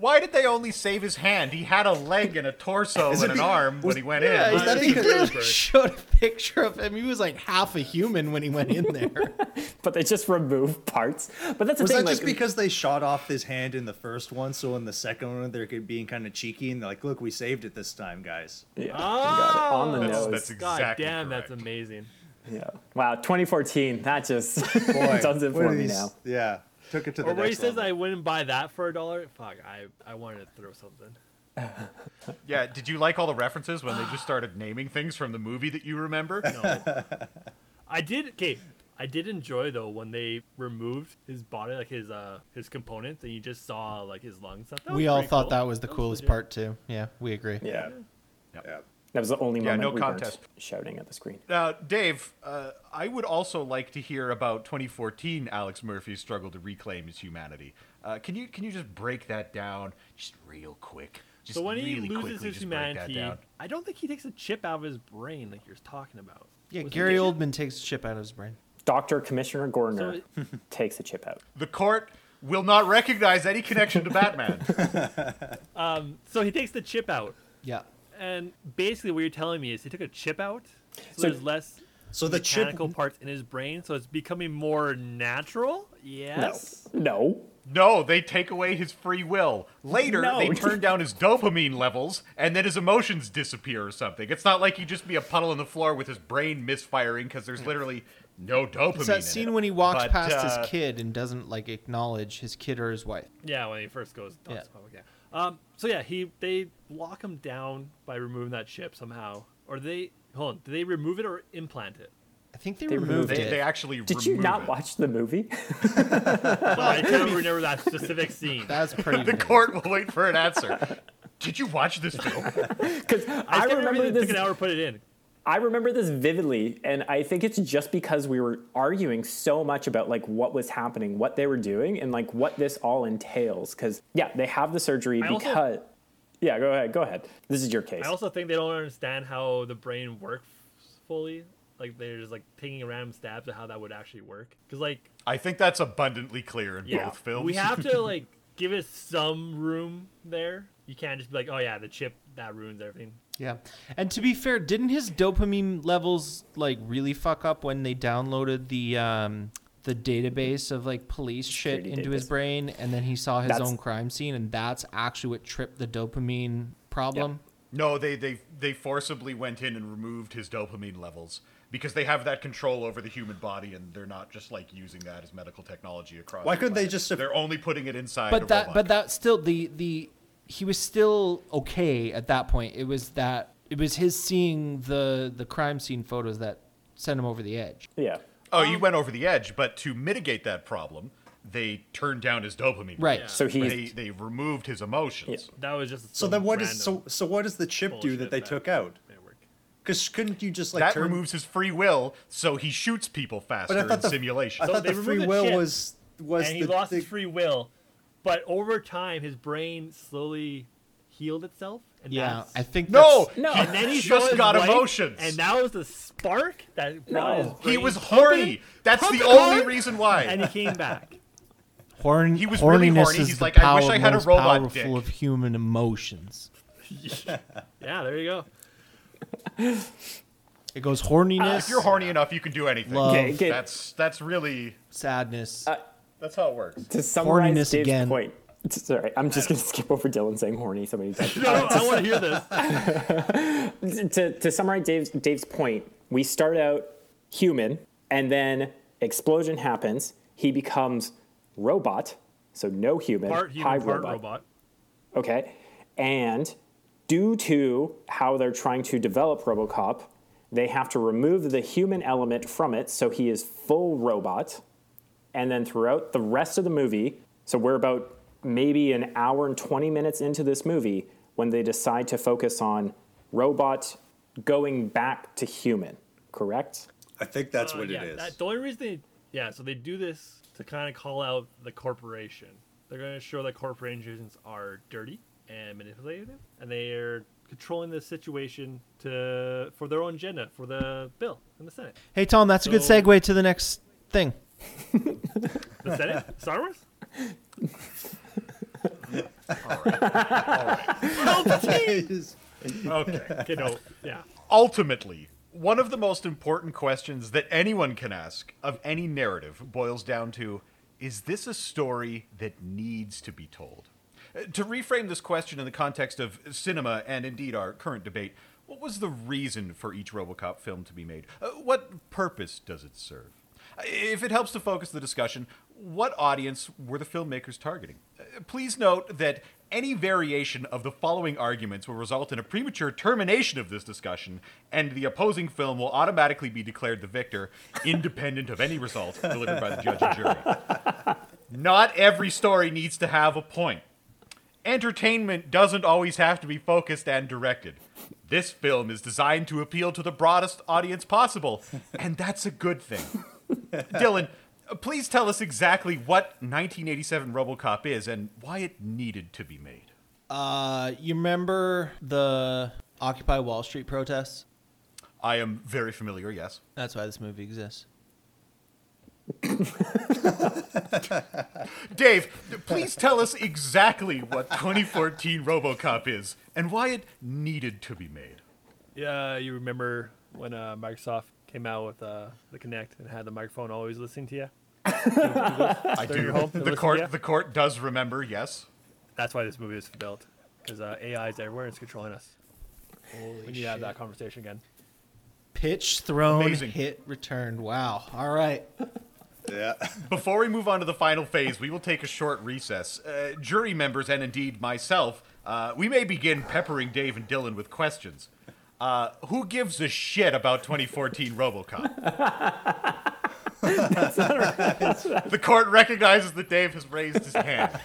S2: Why did they only save his hand? He had a leg and a torso and an
S1: be-
S2: arm when he went
S3: yeah,
S2: in.
S3: he,
S4: Well,
S3: he
S4: because-
S3: literally showed a picture of him he was like half a human when he went in there
S5: But they just remove parts. But that's the
S1: Was
S5: thing.
S1: that just because they shot off his hand in the first one, so in the second one they're being kind of cheeky and they're like, "Look, we saved it this time, guys."
S5: Yeah, you got it on the
S2: That's-
S5: nose.
S2: that's
S4: God
S2: Exactly
S4: damn, that's amazing.
S5: yeah. Wow, 2014. That just
S1: Boy,
S5: does it for me
S1: these-
S5: now.
S1: Yeah, took it to the
S4: Or where he says
S1: level.
S4: I wouldn't buy that for a dollar. Fuck, I I wanted to throw something.
S2: Yeah, did you like all the references when they just started naming things from the movie that you remember?
S4: No. I did. Okay, I did enjoy though when they removed his body, like his uh his components, and you just saw like his lungs. Stuff. That
S3: we all thought
S4: cool.
S3: that was the
S4: That
S3: coolest
S4: legit.
S3: part too yeah we agree
S5: Yeah.
S1: Yeah.
S5: That was the only
S2: Yeah,
S5: moment
S2: no
S5: we
S2: contest.
S5: weren't shouting at the screen.
S2: Now, Dave, uh, I would also like to hear about 2014 Alex Murphy's struggle to reclaim his humanity. Uh, can you can you just break that down just real quick? Just
S4: So when he loses his
S2: just break that
S4: humanity. I don't think he takes a chip out of his brain like you're talking about.
S3: yeah
S4: Was
S3: gary oldman takes a chip out of his brain
S5: Dr. Commissioner Gordon
S4: So-
S5: takes a chip out.
S2: The court will not recognize any connection to Batman.
S4: So he takes the chip out,
S3: yeah
S4: and basically what you're telling me is he took a chip out, so,
S5: So-
S4: there's less
S1: So the chip,
S4: parts in his brain, so it's becoming more natural. Yes.
S5: No.
S2: No, No, they take away his free will. Later,
S5: No.
S2: they turn down his dopamine levels, and then his emotions disappear or something. It's not like he'd just be a puddle on the floor with his brain misfiring because there's literally no dopamine.
S3: It's that scene
S2: it.
S3: when he walks
S2: But,
S3: past
S2: uh,
S3: his kid and doesn't like acknowledge his kid or his wife.
S4: Yeah, when he first goes. talks
S3: Yeah.
S4: public, yeah. Um. So yeah, he they lock him down by removing that chip somehow, or they hold on. Do they remove it or implant it?
S3: I think they,
S5: They
S3: removed
S5: removed
S2: They,
S3: it.
S2: they actually
S5: Did you not
S2: it.
S5: watch the movie?
S4: I can't remember that specific scene.
S3: That's pretty.
S2: The
S3: weird.
S2: court will wait for an answer. Did you watch this film?
S5: Because
S4: I,
S5: I, remember
S4: it
S5: this.
S4: took an hour to put it in.
S5: I remember this vividly, and I think it's just because we were arguing so much about like what was happening, what they were doing, and like what this all entails. Because yeah, they have the surgery
S4: I also-
S5: because. yeah, go ahead. Go ahead. This is your case.
S4: I also think they don't understand how the brain works fully. Like they're just like taking random stabs at how that would actually work. Because like
S2: I think that's abundantly clear in
S4: yeah,
S2: both films.
S4: we have to like give it some room there. You can't just be like, oh yeah, the chip that ruins everything.
S3: Yeah. And to be fair, didn't his dopamine levels like really fuck up when they downloaded the um the database of like police shit
S5: Security
S3: into his brain and then he saw his
S5: That's-
S3: own crime scene and that's actually what tripped the dopamine problem?
S2: No, they they they forcibly went in and removed his dopamine levels because they have that control over the human body, and they're not just like using that as medical technology across.
S1: Why couldn't they just-
S2: They're only putting it inside. a
S3: But that
S2: robot.
S3: but that still the the he was still okay at that point. It was that it was his seeing the the crime scene photos that sent him over the edge.
S5: Yeah.
S2: Oh, you um, went over the edge, but to mitigate that problem, they turned down his dopamine.
S3: Right.
S4: Yeah.
S5: So he
S2: They they removed his emotions.
S4: That was just
S1: So then, what is so so? What does the chip do that they took out? Because couldn't you just like
S2: that
S1: turn?
S2: removes his free will, so he shoots people faster
S1: but I thought
S2: in
S1: the
S2: simulation.
S1: I
S4: So
S1: thought
S4: they
S1: the free
S4: the
S1: will
S4: chip,
S1: was was
S4: and
S1: the,
S4: he lost
S1: the-
S4: his free will, but over time his brain slowly healed itself. And
S3: Yeah,
S4: that's-
S3: I think
S2: no,
S3: that's-
S5: No.
S4: and then he
S2: just got
S4: wife,
S2: emotions.
S4: and that was the spark that brought
S5: No.
S4: his
S2: he
S4: brain
S2: was
S4: pumping,
S2: horny. That's the only
S4: hard,
S2: reason why.
S4: and he came back.
S3: Horn,
S2: He was really
S3: horniness
S2: horny.
S3: is
S2: He's
S3: the
S2: like, "I wish I had a
S3: most
S2: robot
S3: powerful
S2: dick."
S3: of human emotions.
S4: Yeah, there you go.
S3: It goes horniness,
S2: if you're horny enough, you can do anything.
S3: Love.
S5: Okay, okay.
S2: That's that's really
S3: sadness.
S2: Uh, that's how it works.
S5: To summarize
S3: Horniness
S5: Dave's
S3: again.
S5: point. Sorry, I'm just gonna skip over Dylan saying horny so many times.
S4: No, I want to hear this.
S5: to, to summarize Dave's, Dave's point, we start out human, and then explosion happens. He becomes robot, so no human,
S4: Part
S5: high
S4: part
S5: robot.
S4: robot.
S5: Okay, and due to how they're trying to develop RoboCop, they have to remove the human element from it, so he is full robot. And then throughout the rest of the movie, so we're about maybe an hour and 20 minutes into this movie when they decide to focus on robot going back to human, correct?
S1: I think that's
S4: Uh,
S1: what
S4: yeah,
S1: it is.
S4: that- the only reason they, yeah, so they do this to kind of call out the corporation. They're going to show that corporations are dirty and manipulative, and they are controlling the situation to for their own agenda for the bill in the Senate.
S3: hey Tom, that's a good segue to the next thing.
S4: The Senate, Star Wars. All right.
S2: Okay.
S4: Okay, no, yeah.
S2: Ultimately, one of the most important questions that anyone can ask of any narrative boils down to is this a story that needs to be told? To reframe this question in the context of cinema and indeed our current debate, what was the reason for each Robocop film to be made? Uh, what purpose does it serve? If it helps to focus the discussion, what audience were the filmmakers targeting? Uh, Please note that any variation of the following arguments will result in a premature termination of this discussion, and the opposing film will automatically be declared the victor, independent of any result delivered by the judge and jury. Not every story needs to have a point. Entertainment doesn't always have to be focused and directed. This film is designed to appeal to the broadest audience possible, and that's a good thing. Dylan, uh, please tell us exactly what 1987 Robocop is and why it needed to be made.
S3: Uh, you remember the Occupy Wall Street protests?
S2: I am very familiar, yes.
S3: That's why this movie exists.
S2: Dave, please tell us exactly what 2014 Robocop is and why it needed to be made.
S4: Yeah, you remember when uh, Microsoft came out with uh, the Kinect and had the microphone always listening to you?
S2: I do.
S4: your
S2: The court, the court does remember, yes.
S4: That's why this movie was built, because uh, AI is everywhere and it's controlling us. we need to have that conversation again.
S3: Pitch thrown,
S2: Amazing.
S3: hit returned. Wow. All right.
S1: yeah.
S2: Before we move on to the final phase, we will take a short recess. Uh, jury members, and indeed myself, uh, we may begin peppering Dave and Dylan with questions. Uh, who gives a shit about 2014 Robocop? the court recognizes that Dave has raised his hand.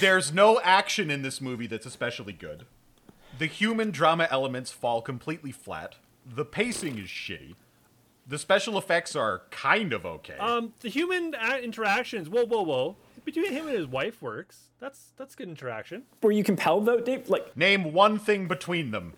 S2: There's no action in this movie that's especially good. The human drama elements fall completely flat. The pacing is shitty. The special effects are kind of okay.
S4: Um, the human uh, interactions. Whoa, whoa, whoa! Between him and his wife works. That's that's good interaction.
S5: Were you compelled though, Dave? Like,
S2: Name one thing between them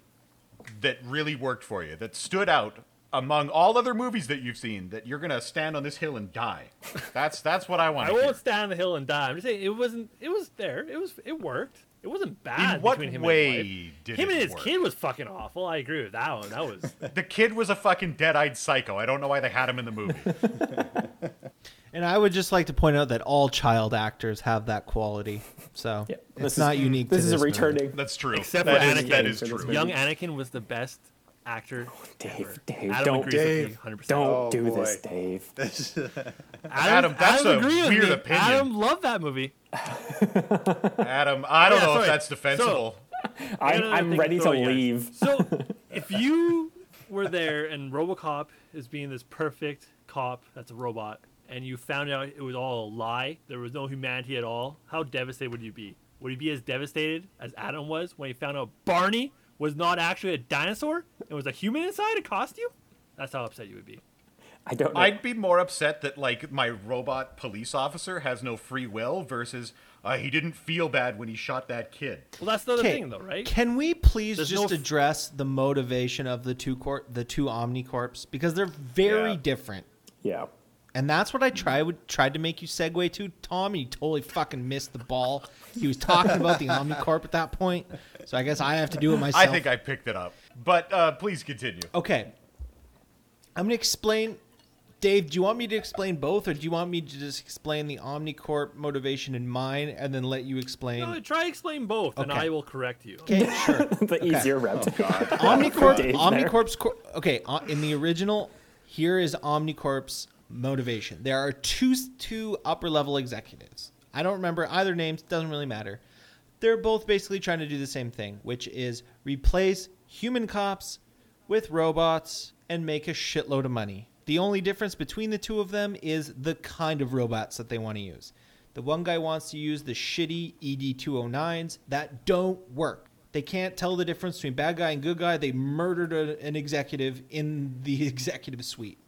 S2: that really worked for you, that stood out among all other movies that you've seen that you're gonna stand on this hill and die. That's that's what I want.
S4: I
S2: to hear.
S4: won't stand on the hill and die. I'm just saying it wasn't. It was there. It was. It worked. It wasn't bad.
S2: In what
S4: between him
S2: way
S4: and his wife.
S2: did
S4: him
S2: it
S4: and his
S2: work?
S4: kid was fucking awful. I agree with that one. That was.
S2: The kid was a fucking dead-eyed psycho. I don't know why they had him in the movie.
S3: And I would just like to point out that all child actors have that quality. So
S5: Yeah,
S3: it's
S5: this is-
S3: not unique.
S5: This
S3: to
S5: is a
S3: movie.
S5: returning.
S2: That's true.
S4: Except
S2: That
S4: for Anakin.
S2: that is true.
S4: Young Anakin was the best actor.
S5: Oh, Dave,
S4: ever.
S5: Dave,
S4: Adam
S5: don't,
S4: agrees with me
S1: Dave.
S4: 100%.
S5: don't
S1: Oh,
S5: do
S1: boy.
S5: this, Dave.
S2: Adam, that's a
S4: agreed with
S2: weird
S4: me.
S2: opinion.
S4: Adam loved that movie.
S2: Adam, I don't
S4: Yeah,
S2: know if
S4: sorry.
S2: that's defensible.
S5: I'm,
S4: another
S5: I'm
S4: thing
S5: ready to
S4: throw at you guys.
S5: leave.
S4: So, if you were there and RoboCop is being this perfect cop that's a robot, and you found out it was all a lie, there was no humanity at all, how devastated would you be? Would you be as devastated as Adam was when he found out Barney was not actually a dinosaur and was a human inside, a costume? That's how upset you would be.
S5: I don't know.
S2: I'd be more upset that like my robot police officer has no free will versus uh, he didn't feel bad when he shot that kid.
S4: Well, that's the other thing, though, right?
S3: Can we please
S4: There's
S3: just
S4: no f-
S3: address the motivation of the two cor- the two Omnicorps because they're very
S2: Yeah.
S3: different,
S5: yeah.
S3: And that's what I tried would tried to make you segue to Tom. And you totally fucking missed the ball. He was talking about the Omnicorp at that point, so I guess I have to do it myself.
S2: I think I picked it up. But uh, please continue.
S3: Okay. I'm gonna explain. Dave, do you want me to explain both, or do you want me to just explain the Omnicorp motivation in mine, and then let you explain?
S4: No, try explain both, and I will correct you.
S3: Okay, sure.
S5: the easier route.
S3: Omnicorp,
S5: Dave there.
S3: Omnicorp's cor- okay. uh, In the original, here is Omnicorp's motivation. There are two two upper level executives. I don't remember either names. Doesn't really matter. They're both basically trying to do the same thing, which is replace human cops with robots and make a shitload of money. The only difference between the two of them is the kind of robots that they want to use. The one guy wants to use the shitty E ED209s that don't work. They can't tell the difference between bad guy and good guy. They murdered an executive in the executive suite.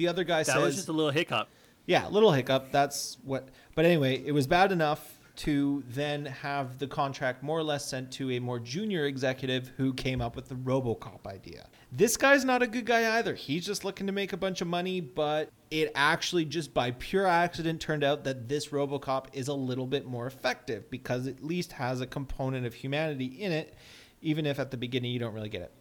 S3: The other guy
S4: That
S3: says,
S4: was just a little hiccup.
S3: yeah, little hiccup. That's what. But anyway, it was bad enough to then have the contract more or less sent to a more junior executive who came up with the RoboCop idea. This guy's not a good guy either. He's just looking to make a bunch of money, but it actually just by pure accident turned out that this RoboCop is a little bit more effective because it at least has a component of humanity in it, even if at the beginning you don't really get it.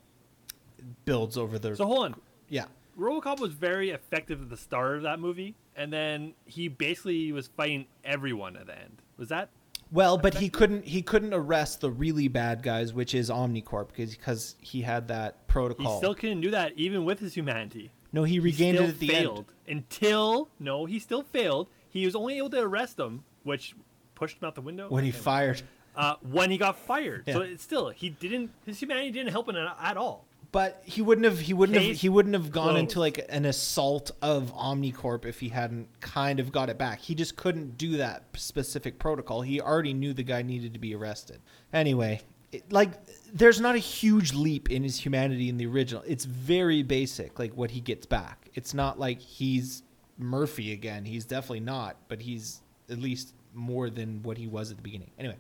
S3: It builds over the
S4: So hold on.
S3: yeah.
S4: RoboCop was very effective at the start of that movie, and then he basically was fighting everyone at the end. Was that?
S3: Well, but he couldn't he couldn't arrest the really bad guys, which is Omnicorp, because because he had that protocol.
S4: He still couldn't do that even with his humanity.
S3: no, he
S4: He
S3: regained
S4: still
S3: it at the
S4: failed
S3: end.
S4: until no, he still failed. He was only able to arrest them, which pushed him out the window
S3: when he fired.
S4: uh, when he got fired. So
S3: Yeah.
S4: it's still he didn't his humanity didn't help him at all.
S3: But he wouldn't have he wouldn't have he wouldn't have gone
S4: closed.
S3: into like an assault of Omnicorp if he hadn't kind of got it back. He just couldn't do that specific protocol. He already knew the guy needed to be arrested. Anyway, it, like there's not a huge leap in his humanity in the original. It's very basic like what he gets back. It's not like he's Murphy again. He's definitely not, but he's at least more than what he was at the beginning. Anyway,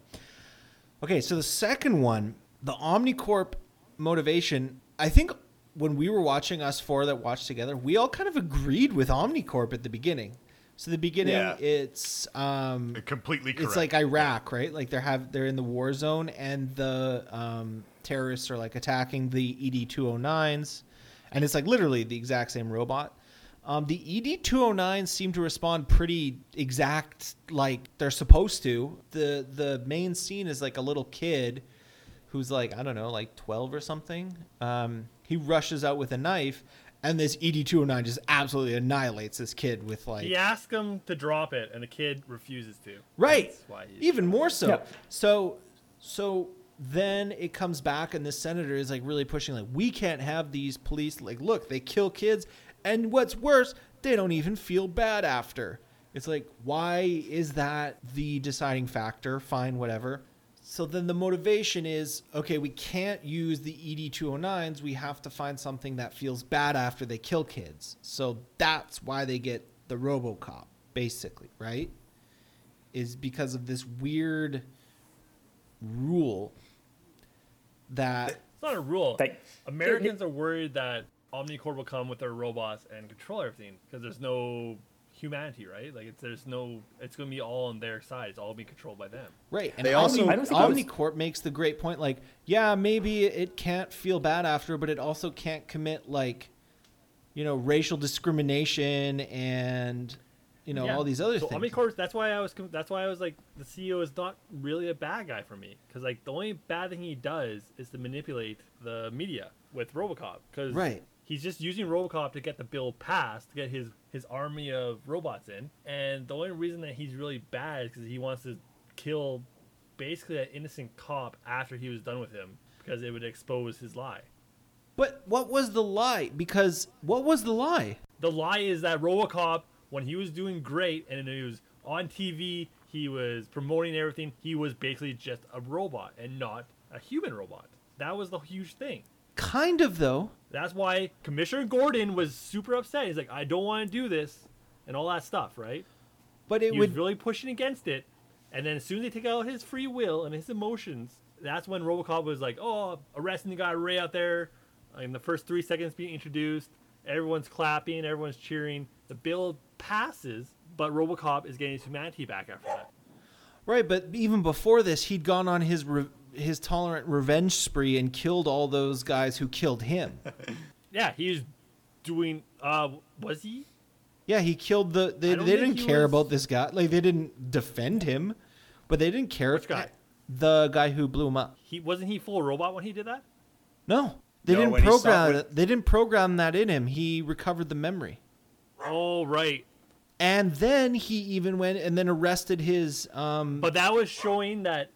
S3: Okay, so the second one, the Omnicorp motivation, I think when we were watching us four that watched together, we all kind of agreed with Omnicorp at the beginning. So the beginning,
S1: Yeah.
S3: it's um,
S2: Completely correct.
S3: it's like Iraq, right? Like they're have they're in the war zone, and the um, terrorists are like attacking the ED two hundred nines, and it's like literally the exact same robot. Um, the ED two hundred nines seem to respond pretty exact, like they're supposed to. the The main scene is like a little kid who's like I don't know, like twelve or something. Um, he rushes out with a knife, and this ED two hundred nine just absolutely annihilates this kid with like
S4: He asks him to drop it, and the kid refuses to.
S3: Right.
S4: That's why he-
S3: Even more so.
S5: Yeah.
S3: So so then it comes back and this senator is like really pushing like we can't have these police like look, they kill kids and what's worse, they don't even feel bad after. It's like why is that the deciding factor? Fine, whatever. So then the motivation is okay, we can't use the E ED209s. We have to find something that feels bad after they kill kids. So that's why they get the Robocop, basically, right? is because of this weird rule that
S4: It's not a rule.
S5: They-
S4: Americans are worried that Omnicorp will come with their robots and control everything because there's no humanity, right? Like it's there's no, it's gonna be all on their side. It's all being controlled by them.
S3: Right. And
S1: They
S3: Omni,
S1: also-
S5: I don't think it was-
S3: Omnicorp makes the great point like, yeah, maybe it can't feel bad after, but it also can't commit like, you know, racial discrimination and you know,
S4: Yeah.
S3: all these other
S4: so
S3: things.
S4: Omnicorp. That's why I was. That's why I was like, the CEO is not really a bad guy for me because like the only bad thing he does is to manipulate the media with RoboCop because
S3: Right.
S4: He's just using RoboCop to get the bill passed to get his his army of robots in, and the only reason that he's really bad is because he wants to kill basically an innocent cop after he was done with him because it would expose his lie.
S3: But what was the lie? Because what was the lie?
S4: the lie is that RoboCop, when he was doing great and he was on TV, he was promoting everything. He was basically just a robot and not a human robot. That was the huge thing.
S3: Kind of though.
S4: That's why Commissioner Gordon was super upset. He's like, I don't want to do this, and all that stuff, right?
S3: But it
S4: he
S3: would
S4: was really pushing against it. And then as soon as they take out his free will and his emotions, that's when RoboCop was like, "Oh, arresting the guy Ray out there." In the first three seconds being introduced, everyone's clapping, everyone's cheering. The bill passes, but RoboCop is getting his humanity back after that.
S3: Right, but even before this, he'd gone on his re- his tolerant revenge spree and killed all those guys who killed him.
S4: Yeah, he's doing. Uh, was he?
S3: Yeah, he killed the. They, they didn't care
S4: was-
S3: about this guy. Like they didn't defend him, but they didn't care.
S4: Which guy?
S3: The guy who blew him up.
S4: He wasn't he full robot when he did that?
S3: No, they
S1: No,
S3: didn't
S1: when stopped
S3: program.
S1: with-
S3: They didn't program that in him. He recovered the memory,
S4: Oh right,
S3: and then he even went and then arrested his. Um,
S4: but that was showing that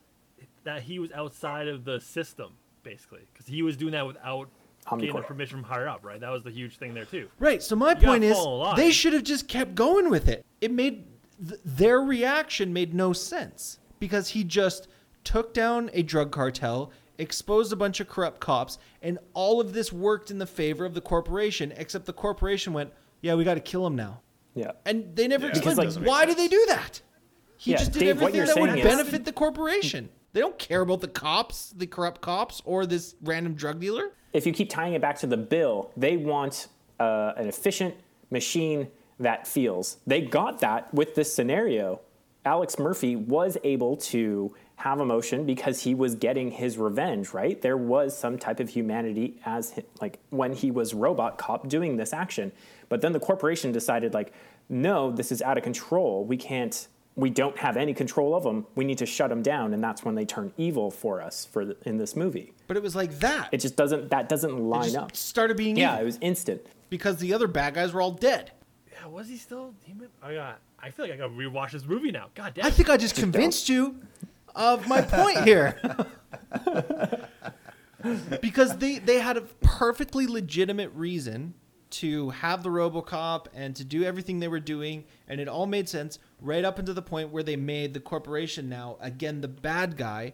S4: he was outside of the system, basically, because he was doing that without getting the permission from higher up, right? That was the huge thing there too.
S3: Right. So my
S4: gotta
S3: point is,
S4: follow a line.
S3: they should have just kept going with it. It made th- their reaction made no sense because he just took down a drug cartel, exposed a bunch of corrupt cops, and all of this worked in the favor of the corporation. Except the corporation went, "Yeah, we got to kill him now,"
S5: Yeah.
S3: and they never
S1: Yeah,
S3: explained
S5: like-
S3: why did they do that. He
S5: Yeah,
S3: just did
S5: Dave,
S3: everything that would
S5: saying is-
S3: benefit the corporation. They don't care about the cops, the corrupt cops, or this random drug dealer.
S5: if you keep tying it back to the bill, they want uh, an efficient machine that feels. They got that with this scenario. Alex Murphy was able to have emotion because he was getting his revenge, right? There was some type of humanity as like when he was robot cop doing this action. But then the corporation decided like, no, this is out of control. We can't we don't have any control of them. We need to shut them down and that's when they turn evil for us for the, in this movie.
S3: But it was like that.
S5: It just doesn't that doesn't
S3: It
S5: line
S3: just
S5: up.
S3: started being
S5: Yeah,
S3: evil
S5: it was instant.
S3: because the other bad guys were all dead.
S4: Yeah, was he still demon? I got. I feel like I got to rewatch this movie now. God damn.
S3: I think I just convinced you of my point here. because they, they had a perfectly legitimate reason to have the RoboCop and to do everything they were doing, and it all made sense right up until the point where they made the corporation now again the bad guy,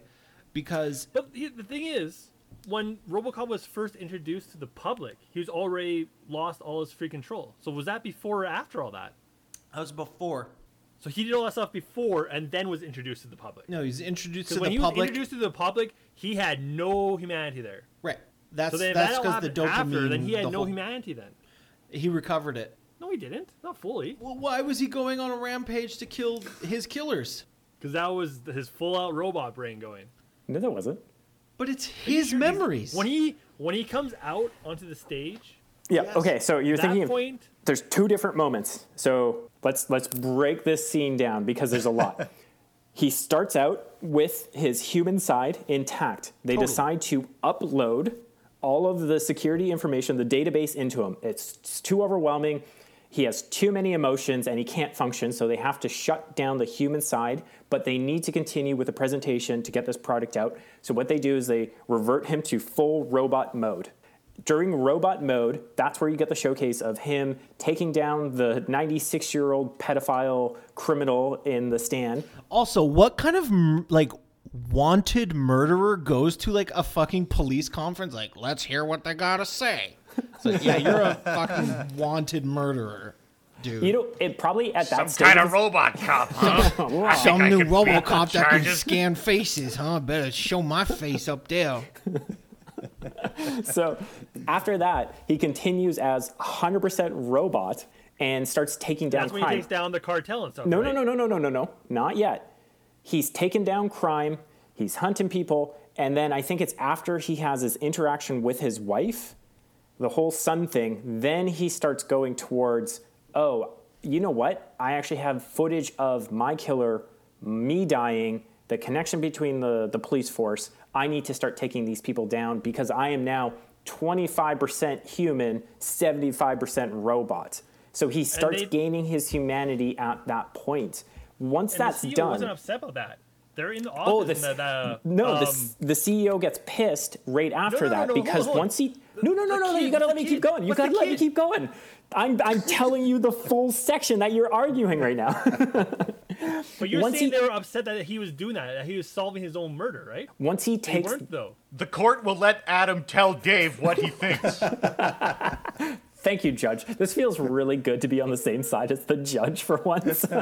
S3: because
S4: But the, the thing is, when RoboCop was first introduced to the public, he was already lost all his free control. So was that before or after all that?
S3: that was before.
S4: So he did all that stuff before and then was introduced to the public.
S3: No, he's introduced
S4: Because
S3: to
S4: when
S3: the
S4: he was introduced to the public, he had no humanity there.
S3: right. That's
S4: So then if
S3: that's
S4: that all
S3: because the
S4: happened
S3: dopamine.
S4: after, then he had
S3: the
S4: no
S3: whole-
S4: humanity then.
S3: He recovered it.
S4: No, he didn't. Not fully.
S3: Well, why was he going on a rampage to kill his killers?
S4: Because that was his full-out robot brain going.
S5: No, that wasn't.
S3: But it's his
S4: Sure,
S3: memories.
S4: When he when he comes out onto the stage,
S5: Yeah.
S3: Yes.
S5: Okay. So you're
S4: that
S5: thinking of,
S4: point,
S5: there's two different moments. So let's let's break this scene down because there's a lot. he starts out with his human side intact. They
S3: Totally.
S5: decide to upload all of the security information, the database into him. It's, too overwhelming. He has too many emotions and he can't function, so they have to shut down the human side, but they need to continue with the presentation to get this product out. So what they do is they revert him to full robot mode. During robot mode, that's where you get the showcase of him taking down the 96 year old pedophile criminal in the stand.
S3: Also, what kind of like wanted murderer goes to like a fucking police conference? Like, let's hear what they gotta say. It's like, yeah, you're a fucking wanted murderer, dude.
S5: You know, it probably at that
S6: Some
S5: stage.
S6: kind
S5: of
S6: of robot cop, huh? I think
S3: Some new
S6: could beat up
S3: RoboCop that can scan faces, huh? Better show my face up there.
S5: so After that, he continues as 100% robot and starts taking down
S4: That's when he takes down the cartel and stuff.
S5: No,
S4: right?
S5: no, no, no, no, no, no, no, not yet. He's taken down crime. He's hunting people, and then I think it's after he has his interaction with his wife, the whole son thing. Then he starts going towards, oh, you know what? I actually have footage of my killer, me dying, the connection between the the police force. I need to start taking these people down because I am now 25% human, 75% robot. So he starts
S4: they-
S5: gaining his humanity at that point. Once
S4: And
S5: that's
S4: the CEO
S5: done,
S4: wasn't upset about that. They're in the office.
S5: Oh,
S4: and the, the,
S5: no,
S4: um,
S5: the, the CEO gets pissed right after
S4: no, no,
S5: that
S4: no, hold
S5: because
S4: on, hold
S5: once he no no no
S4: the
S5: no, no you gotta let
S4: the
S5: me keep going you
S4: What's
S5: gotta
S4: the
S5: let me keep going I'm I'm telling you the full section that you're arguing right now
S4: But you're
S5: once
S4: saying
S5: he-
S4: they were upset that he was doing that, that he was solving his own murder, right?
S5: once he
S4: They
S5: takes
S4: weren't though.
S2: The court will let Adam tell Dave what he thinks.
S5: thank you judge. This feels really good to be on the same side as the judge for once.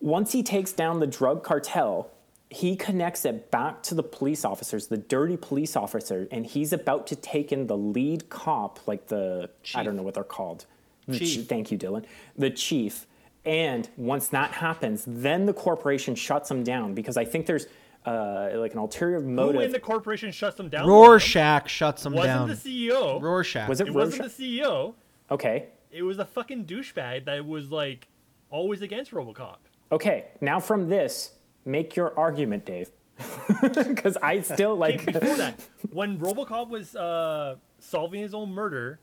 S5: Once he takes down the drug cartel he connects it back to the police officers the dirty police officer and he's about to take in the lead cop like the i don't know what they're called. The
S3: Chief.
S5: thank you dylan. The chief. And once that happens then the corporation shuts him down because i think there's uh, like an ulterior
S4: Who in
S5: motive
S4: the corporation shuts them down?
S3: Rorschach shuts him
S4: wasn't
S3: down.
S4: the CEO.
S3: Rorschach.
S5: was it,
S4: It
S5: Rorschach?
S4: wasn't the CEO.
S5: okay
S4: It was a fucking douchebag that was like always against RoboCop.
S5: okay now from this make your argument dave because i still like
S4: Before that, when RoboCop was uh, solving his own murder,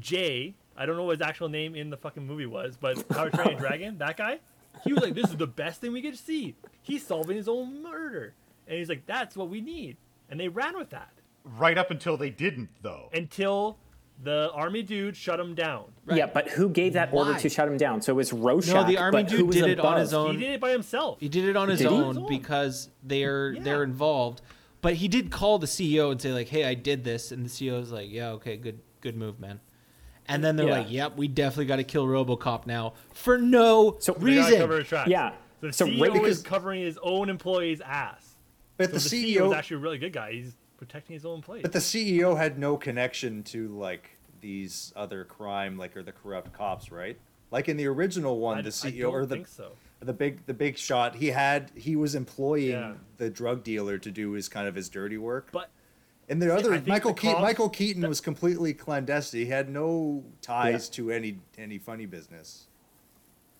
S4: Jay, I don't know what his actual name in the fucking movie was, but How to Train Your Dragon, that guy, he was like, "This is the best thing we could see." He's solving his own murder, and he's like, "That's what we need," and they ran with that
S2: right up until they didn't, though.
S4: until the army dude shut him down.
S5: Yeah, but who gave that order to shut him down? So it was Rorschach.
S3: No, the army
S5: but who
S3: dude
S5: was
S3: did it on
S5: above?
S3: his own.
S4: He did it by himself.
S3: He did it on his
S5: Did he?
S3: own because they're they're involved. But he did call the CEO and say like, "Hey, I did this," and the CEO was like, "Yeah, okay, good, good move, man." And then they're
S5: Yeah.
S3: like, "Yep, we definitely got to kill RoboCop now for no
S5: So-
S4: They cover
S3: reason."
S5: Yeah.
S4: So the
S5: So
S4: CEO
S5: right-
S4: is covering his own employee's ass.
S1: But
S4: So
S1: the
S4: the CEO
S1: CEO,
S4: is actually a really good guy. He's protecting his own employees.
S1: but the CEO had no connection to like these other crime, like or the corrupt cops, right? Like in the original one,
S4: I,
S1: the
S4: I
S1: CEO
S4: don't
S1: or the
S4: think so.
S1: the big the big shot, he had he was employing
S4: Yeah.
S1: the drug dealer to do his kind of his dirty work.
S4: But
S1: And the other
S4: I
S1: Michael
S4: the
S1: Keaton,
S4: cops-
S1: Michael Keaton was completely clandestine. He had no ties to any any funny business.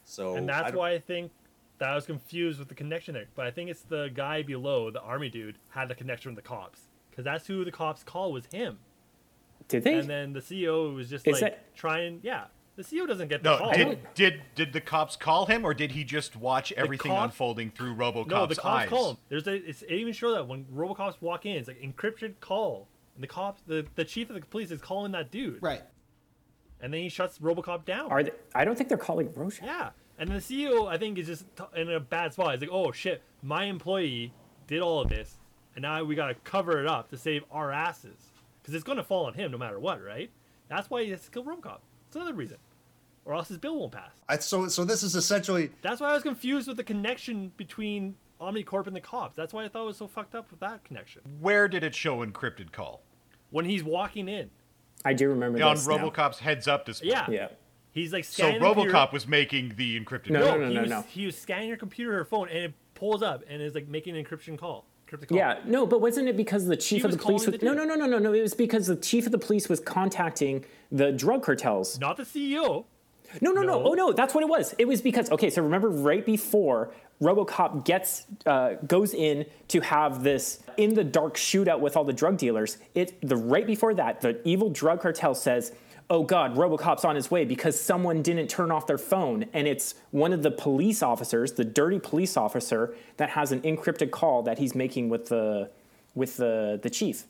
S1: So
S4: and
S1: Oh, I
S4: that's why I think that I was confused with the connection there. But I think it's the guy below, the army dude, had the connection with the cops. Because that's who the cops call was him.
S5: Did they?
S4: And then the CEO was just
S5: Is
S4: like
S5: that-
S4: trying, yeah. The CEO doesn't get the
S2: No,
S4: call.
S2: did, did did the cops call him, or did he just watch everything
S4: cop-
S2: unfolding through RoboCop's eyes?
S4: no, the cops
S2: eyes?
S4: call him. There's a, it's, it even shows that when RoboCops walk in, it's like encrypted call. And the cops, the, the chief of the police is calling that dude.
S3: Right.
S4: And then he shuts RoboCop down.
S5: Are they, I don't think they're calling Rorschach.
S4: Yeah, and the CEO I think is just in a bad spot. He's like, "Oh shit, my employee did all of this, and now we gotta cover it up to save our asses, because it's gonna fall on him no matter what, right? That's why he has to kill RoboCop. It's another reason, or else his bill won't pass.
S1: I, so so this is essentially
S4: That's why I was confused with the connection between OmniCorp and the cops. That's why I thought it was so fucked up with that connection.
S2: Where did it show encrypted call?
S4: When he's walking in,
S5: I do remember
S2: On
S5: this now.
S2: RoboCop's heads-up display.
S4: yeah,
S5: Yeah.
S4: he's like
S2: So
S4: scanning. the computer.
S2: RoboCop was making the encrypted
S5: No,
S2: call.
S5: no, no,
S4: he
S5: no,
S4: was,
S5: no.
S4: He was scanning your computer or phone, and it pulls up and is like making an encryption call.
S5: Yeah, no, but wasn't it because the chief
S4: He
S5: of the police was
S4: the
S5: no, no, no, no, no, no. It was because the chief of the police was contacting the drug cartels.
S4: Not the CEO.
S5: No, no, no.
S4: No.
S5: Oh no, that's what it was. It was because okay. So remember, right before RoboCop gets uh, goes in to have this in the dark shootout with all the drug dealers. It the right before that, the evil drug cartel says, "Oh God, RoboCop's on his way because someone didn't turn off their phone." And it's one of the police officers, the dirty police officer, that has an encrypted call that he's making with the with the the chief.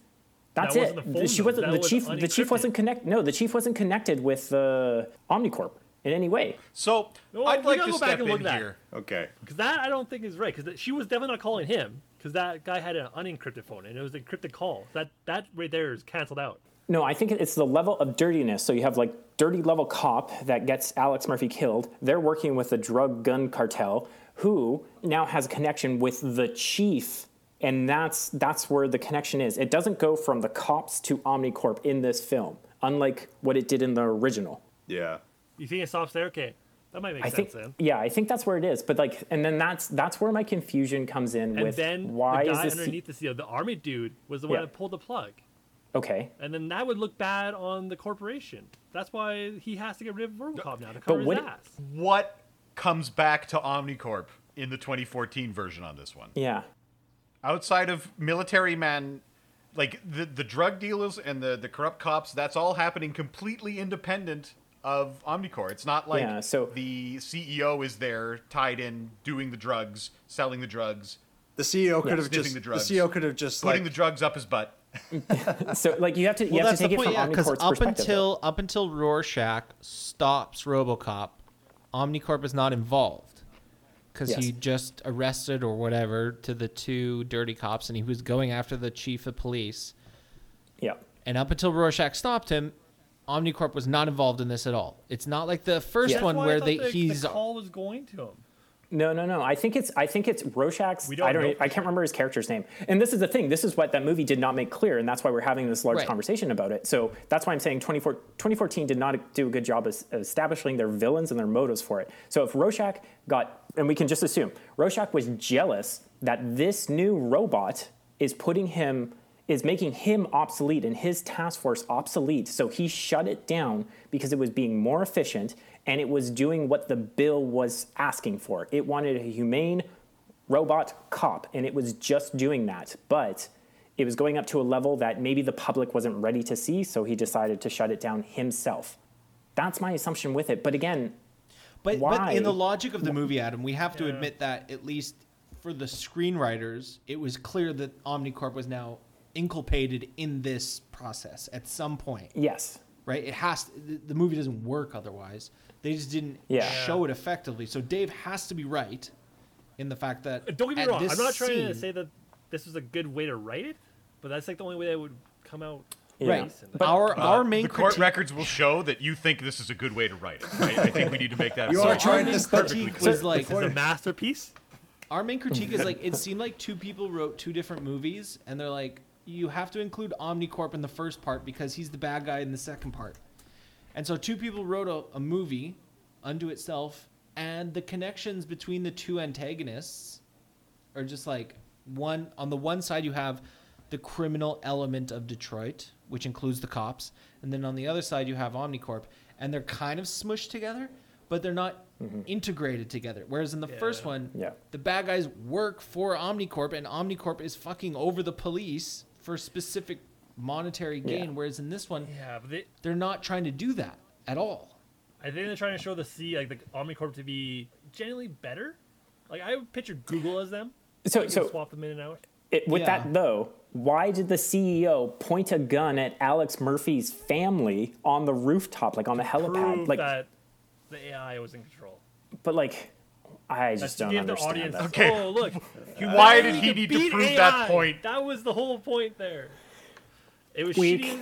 S5: That's
S4: That
S5: it.
S4: wasn't the phone,
S5: she wasn't
S4: That
S5: the
S4: was
S5: chief. The chief wasn't connect. No, the chief wasn't connected with the Omnicorp in any way.
S2: So
S4: No,
S2: I'd like
S4: gotta
S2: to
S4: go back
S2: step
S4: and look
S2: in
S4: at that.
S2: here.
S1: okay.
S4: Because that I don't think is right. Because she was definitely not calling him. Because that guy had an unencrypted phone and it was an encrypted call. That that right there is canceled out.
S5: No, I think it's the level of dirtiness. So you have like dirty level cop that gets Alex Murphy killed. They're working with the drug gun cartel who now has a connection with the chief And that's that's where the connection is. It doesn't go from the cops to Omnicorp in this film, unlike what it did in the original.
S1: Yeah.
S4: You think it stops there? Okay, that might make
S5: I
S4: sense
S5: think
S4: then.
S5: yeah, I think that's where it is. But like and then that's that's where my confusion comes in
S4: And
S5: with
S4: then
S5: why
S4: the
S5: is
S4: guy
S5: this
S4: underneath the CEO, the army dude, was the one
S5: Yeah.
S4: that pulled the plug.
S5: Okay.
S4: And then that would look bad on the corporation. That's why he has to get rid of RoboCop now to
S5: But
S4: cover his
S5: would it-
S4: ass.
S2: What comes back to Omnicorp in the 2014 version on this one?
S5: Yeah.
S2: outside of military man like the the drug dealers and the the corrupt cops that's all happening completely independent of Omnicorp. It's not like
S5: Yeah, so-
S2: the CEO is there tied in doing the drugs, selling the drugs,
S1: The CEO could have
S2: Sniffing
S1: just
S2: the
S1: the. CEO could have just
S2: putting
S1: like
S2: the drugs up his butt.
S5: So like you have to you
S3: Well,
S5: have
S3: that's
S5: to
S3: the
S5: take it
S3: point,
S5: from
S3: yeah. Because
S5: Omnicorp's
S3: up
S5: perspective. though.
S3: until up until Rorschach stops RoboCop, Omnicorp is not involved because
S5: Yes.
S3: he just arrested or whatever to the two dirty cops, and he was going after the chief of police.
S5: yeah.
S3: And up until Rorschach stopped him, Omnicorp was not involved in this at all. It's not like the first
S5: Yeah.
S3: one
S4: That's why I
S3: where they
S4: the,
S3: he's
S4: the call was going to him.
S5: No, no, no. I think it's I think it's Rorschach's.
S4: We don't
S5: I don't.
S4: know
S5: I can't remember his character's name. And this is the thing. This is what that movie did not make clear, and that's why we're having this large
S3: Right.
S5: conversation about it. So that's why I'm saying 24, 2014 did not do a good job of of establishing their villains and their motives for it. So if Rorschach got, and we can just assume Rorschach was jealous that this new robot is putting him is making him obsolete and his task force obsolete. So he shut it down because it was being more efficient and it was doing what the bill was asking for. It wanted a humane robot cop, and it was just doing that. But it was going up to a level that maybe the public wasn't ready to see, so he decided to shut it down himself. That's my assumption with it. But again,
S3: But, but in the logic of the movie, Adam, we have to admit that at least for the screenwriters, it was clear that Omnicorp was now inculpated in this process at some point,
S5: yes,
S3: right? It has the, the movie doesn't work otherwise. They just didn't
S5: Yeah.
S3: show it effectively. So Dave has to be right in the fact that
S4: Don't get me wrong. I'm not trying to say that this was a good way to write it, but that's like the only way that would come out.
S3: Right.
S4: decent.
S3: But our
S2: Uh,
S3: our main
S2: the court
S3: critique,
S2: records will show that you think this is a good way to write it. I, I think we need to make that
S1: You
S2: so
S1: are
S3: our
S1: trying
S3: main
S1: this
S2: perfectly
S3: critique
S2: clear.
S3: was like
S4: It's a masterpiece.
S3: Our main critique is like it seemed like two people wrote two different movies, and they're like, you have to include Omnicorp in the first part because he's the bad guy in the second part. And so two people wrote a, a movie unto itself, and the connections between the two antagonists are just like one on the one side you have the criminal element of Detroit, which includes the cops, and then on the other side you have Omnicorp, and they're kind of smushed together, but they're not mm-hmm. integrated together. Whereas in the first one,
S5: Yeah.
S3: the bad guys work for Omnicorp, and Omnicorp is fucking over the police for specific monetary gain.
S5: Yeah.
S3: Whereas in this one,
S4: Yeah, but they,
S3: they're not trying to do that at all.
S4: I think they're trying to show the C like the Omnicorp to be genuinely better. Like I would picture Google as them.
S5: So-
S4: You
S5: so-
S4: swap them in and out.
S5: It, with
S3: Yeah.
S5: that though, why did the CEO point a gun at Alex Murphy's family on the rooftop, like on the helipad?
S4: Prove
S5: Like,
S4: that the AI was in control.
S5: but like, I just
S4: to
S5: don't
S4: give the
S5: understand
S4: audience.
S5: that.
S2: Oh, okay.
S4: Oh look,
S2: Why did
S4: we
S2: he
S4: can
S2: need to
S4: beat
S2: prove that point?
S4: That was the whole point there. It was
S5: Weak.
S4: shitty.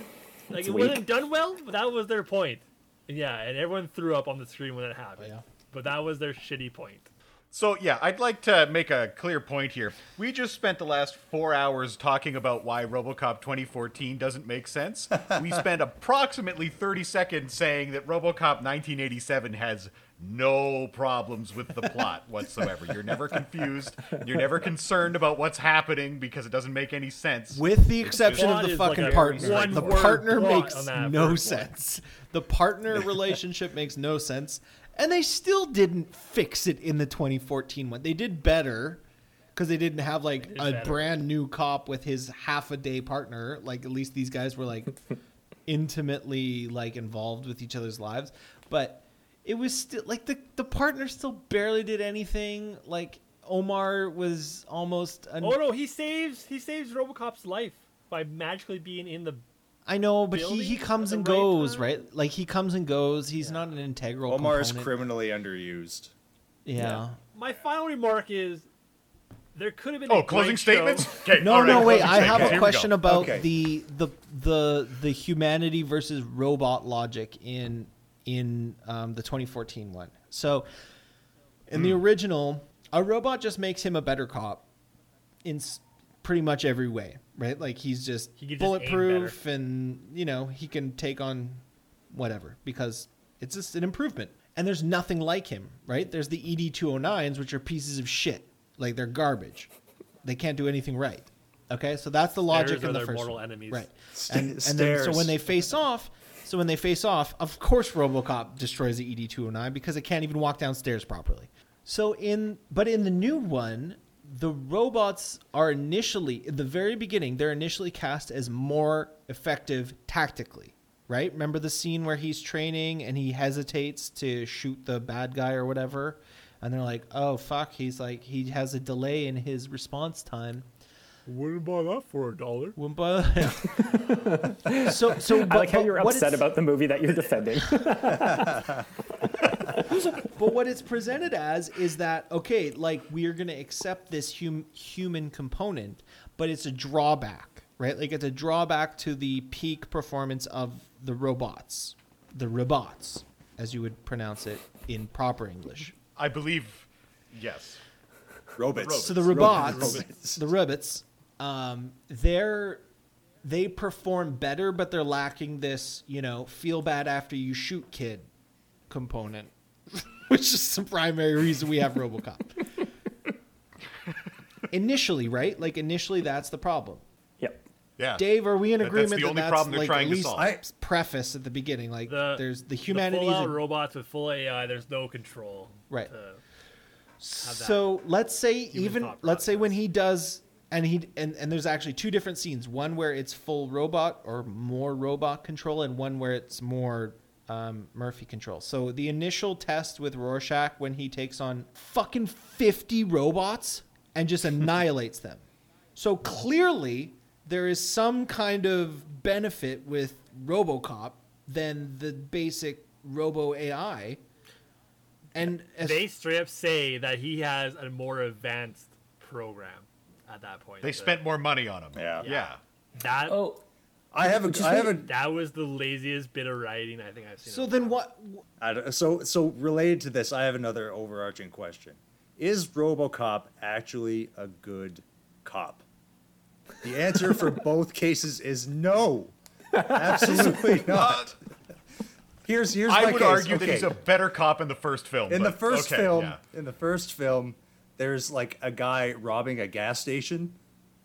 S4: Like
S5: It's
S4: it
S5: weak.
S4: wasn't done well, but that was their point. And yeah, and everyone threw up on the screen when it
S5: Oh,
S4: happened.
S3: yeah.
S4: But that was their shitty point.
S2: So yeah, I'd like to make a clear point here. We just spent the last four hours talking about why RoboCop 2014 doesn't make sense. we spent approximately 30 seconds saying that RoboCop 1987 has no problems with the plot whatsoever. You're never confused. You're never concerned about what's happening because it doesn't make any sense.
S3: With the exception
S4: Plot
S3: of the
S4: is like
S3: fucking partner. The partner makes no sense. The partner relationship makes no sense. And they still didn't fix it in the 2014 one. They did better because they didn't have like
S4: did
S3: a
S4: better.
S3: brand new cop with his half a day partner. Like at least these guys were like intimately like involved with each other's lives. But it was still like the the partner still barely did anything. Like Omar was almost an,
S4: Oh no, he saves he saves RoboCop's life by magically being in the.
S3: I know, but he, he comes and
S4: right
S3: goes,
S4: time?
S3: right? Like he comes and goes. He's not an integral.
S1: Omar is criminally underused.
S3: Yeah.
S4: My final remark is, there could have been.
S2: Oh,
S4: a
S2: closing
S4: great show-
S2: statements? Okay.
S3: No,
S2: all right,
S3: no, wait.
S2: closing
S3: I have
S2: statements.
S3: a question about
S1: Okay.
S3: the the the the humanity versus robot logic in in um, the 2014 one. So, in
S2: Hmm.
S3: the original, a robot just makes him a better cop. In s- pretty much every way, right? Like he's just
S4: He can just
S3: bulletproof and, you know, he can take on whatever because it's just an improvement. And there's nothing like him, right? There's the ED209s, which are pieces of shit. Like they're garbage. They can't do anything right. Okay, so that's the logic
S4: Stairs
S3: in
S4: are
S3: the
S4: their
S3: first
S4: mortal
S3: one.
S4: enemies.
S3: right?
S1: Sta-
S3: And, and then so when they face off, so when they face off, of course RoboCop destroys the ED209 because it can't even walk downstairs properly. So in but in the new one, the robots are initially in the very beginning, they're initially cast as more effective tactically. Right? Remember the scene where he's training and he hesitates to shoot the bad guy or whatever? And they're like, "Oh fuck, he's like he has a delay in his response time."
S4: Wouldn't buy that for a dollar.
S3: Whoompa. so, so
S5: I
S3: but-
S5: like how you're upset about the movie that you're defending.
S3: But what it's presented as is that okay, like we are going to accept this hum- human component, but it's a drawback, right? Like it's a drawback to the peak performance of the robots, the robots, as you would pronounce it in proper English.
S2: I believe, yes.
S1: Robots.
S3: So the robots, the robots, um, they're they perform better, but they're lacking this, you know, feel bad after you shoot kid component, which is the primary reason we have RoboCop. initially, right? Like initially, that's the problem.
S5: yep.
S2: Yeah.
S3: Dave, are we in
S2: That- that's
S3: agreement
S2: the
S3: that
S2: only
S3: that's
S2: problem they're
S3: like
S2: trying
S3: at
S2: to
S3: least
S2: solve.
S1: I-
S3: preface at the beginning? Like
S4: The,
S3: there's the
S4: the
S3: humanity
S4: full-out
S3: a-
S4: robots with full AI. There's no control.
S3: Right.
S4: to-
S3: So let's say even let's say when he does and he and, and there's actually two different scenes one where it's full robot or more robot control and one where it's more um, Murphy control. So the initial test with Rorschach when he takes on fucking 50 robots and just annihilates them. So clearly there is some kind of benefit with RoboCop than the basic Robo AI. And as
S4: They straight up say that he has a more advanced program at that point.
S2: They
S4: The-
S2: spent more money on him.
S1: Yeah.
S2: Yeah.
S4: that.
S5: Oh,
S1: I have a. I have a.
S4: That was the laziest bit of writing I think I've seen.
S3: So then what?
S1: I don't- so so related to this, I have another overarching question: Is RoboCop actually a good cop? The answer for both cases is no, absolutely not. Here's here's
S2: I
S1: my
S2: would
S1: case.
S2: argue that he's a better cop in the first film.
S1: in the first
S2: okay,
S1: film.
S2: yeah.
S1: In the first film, there's like a guy robbing a gas station,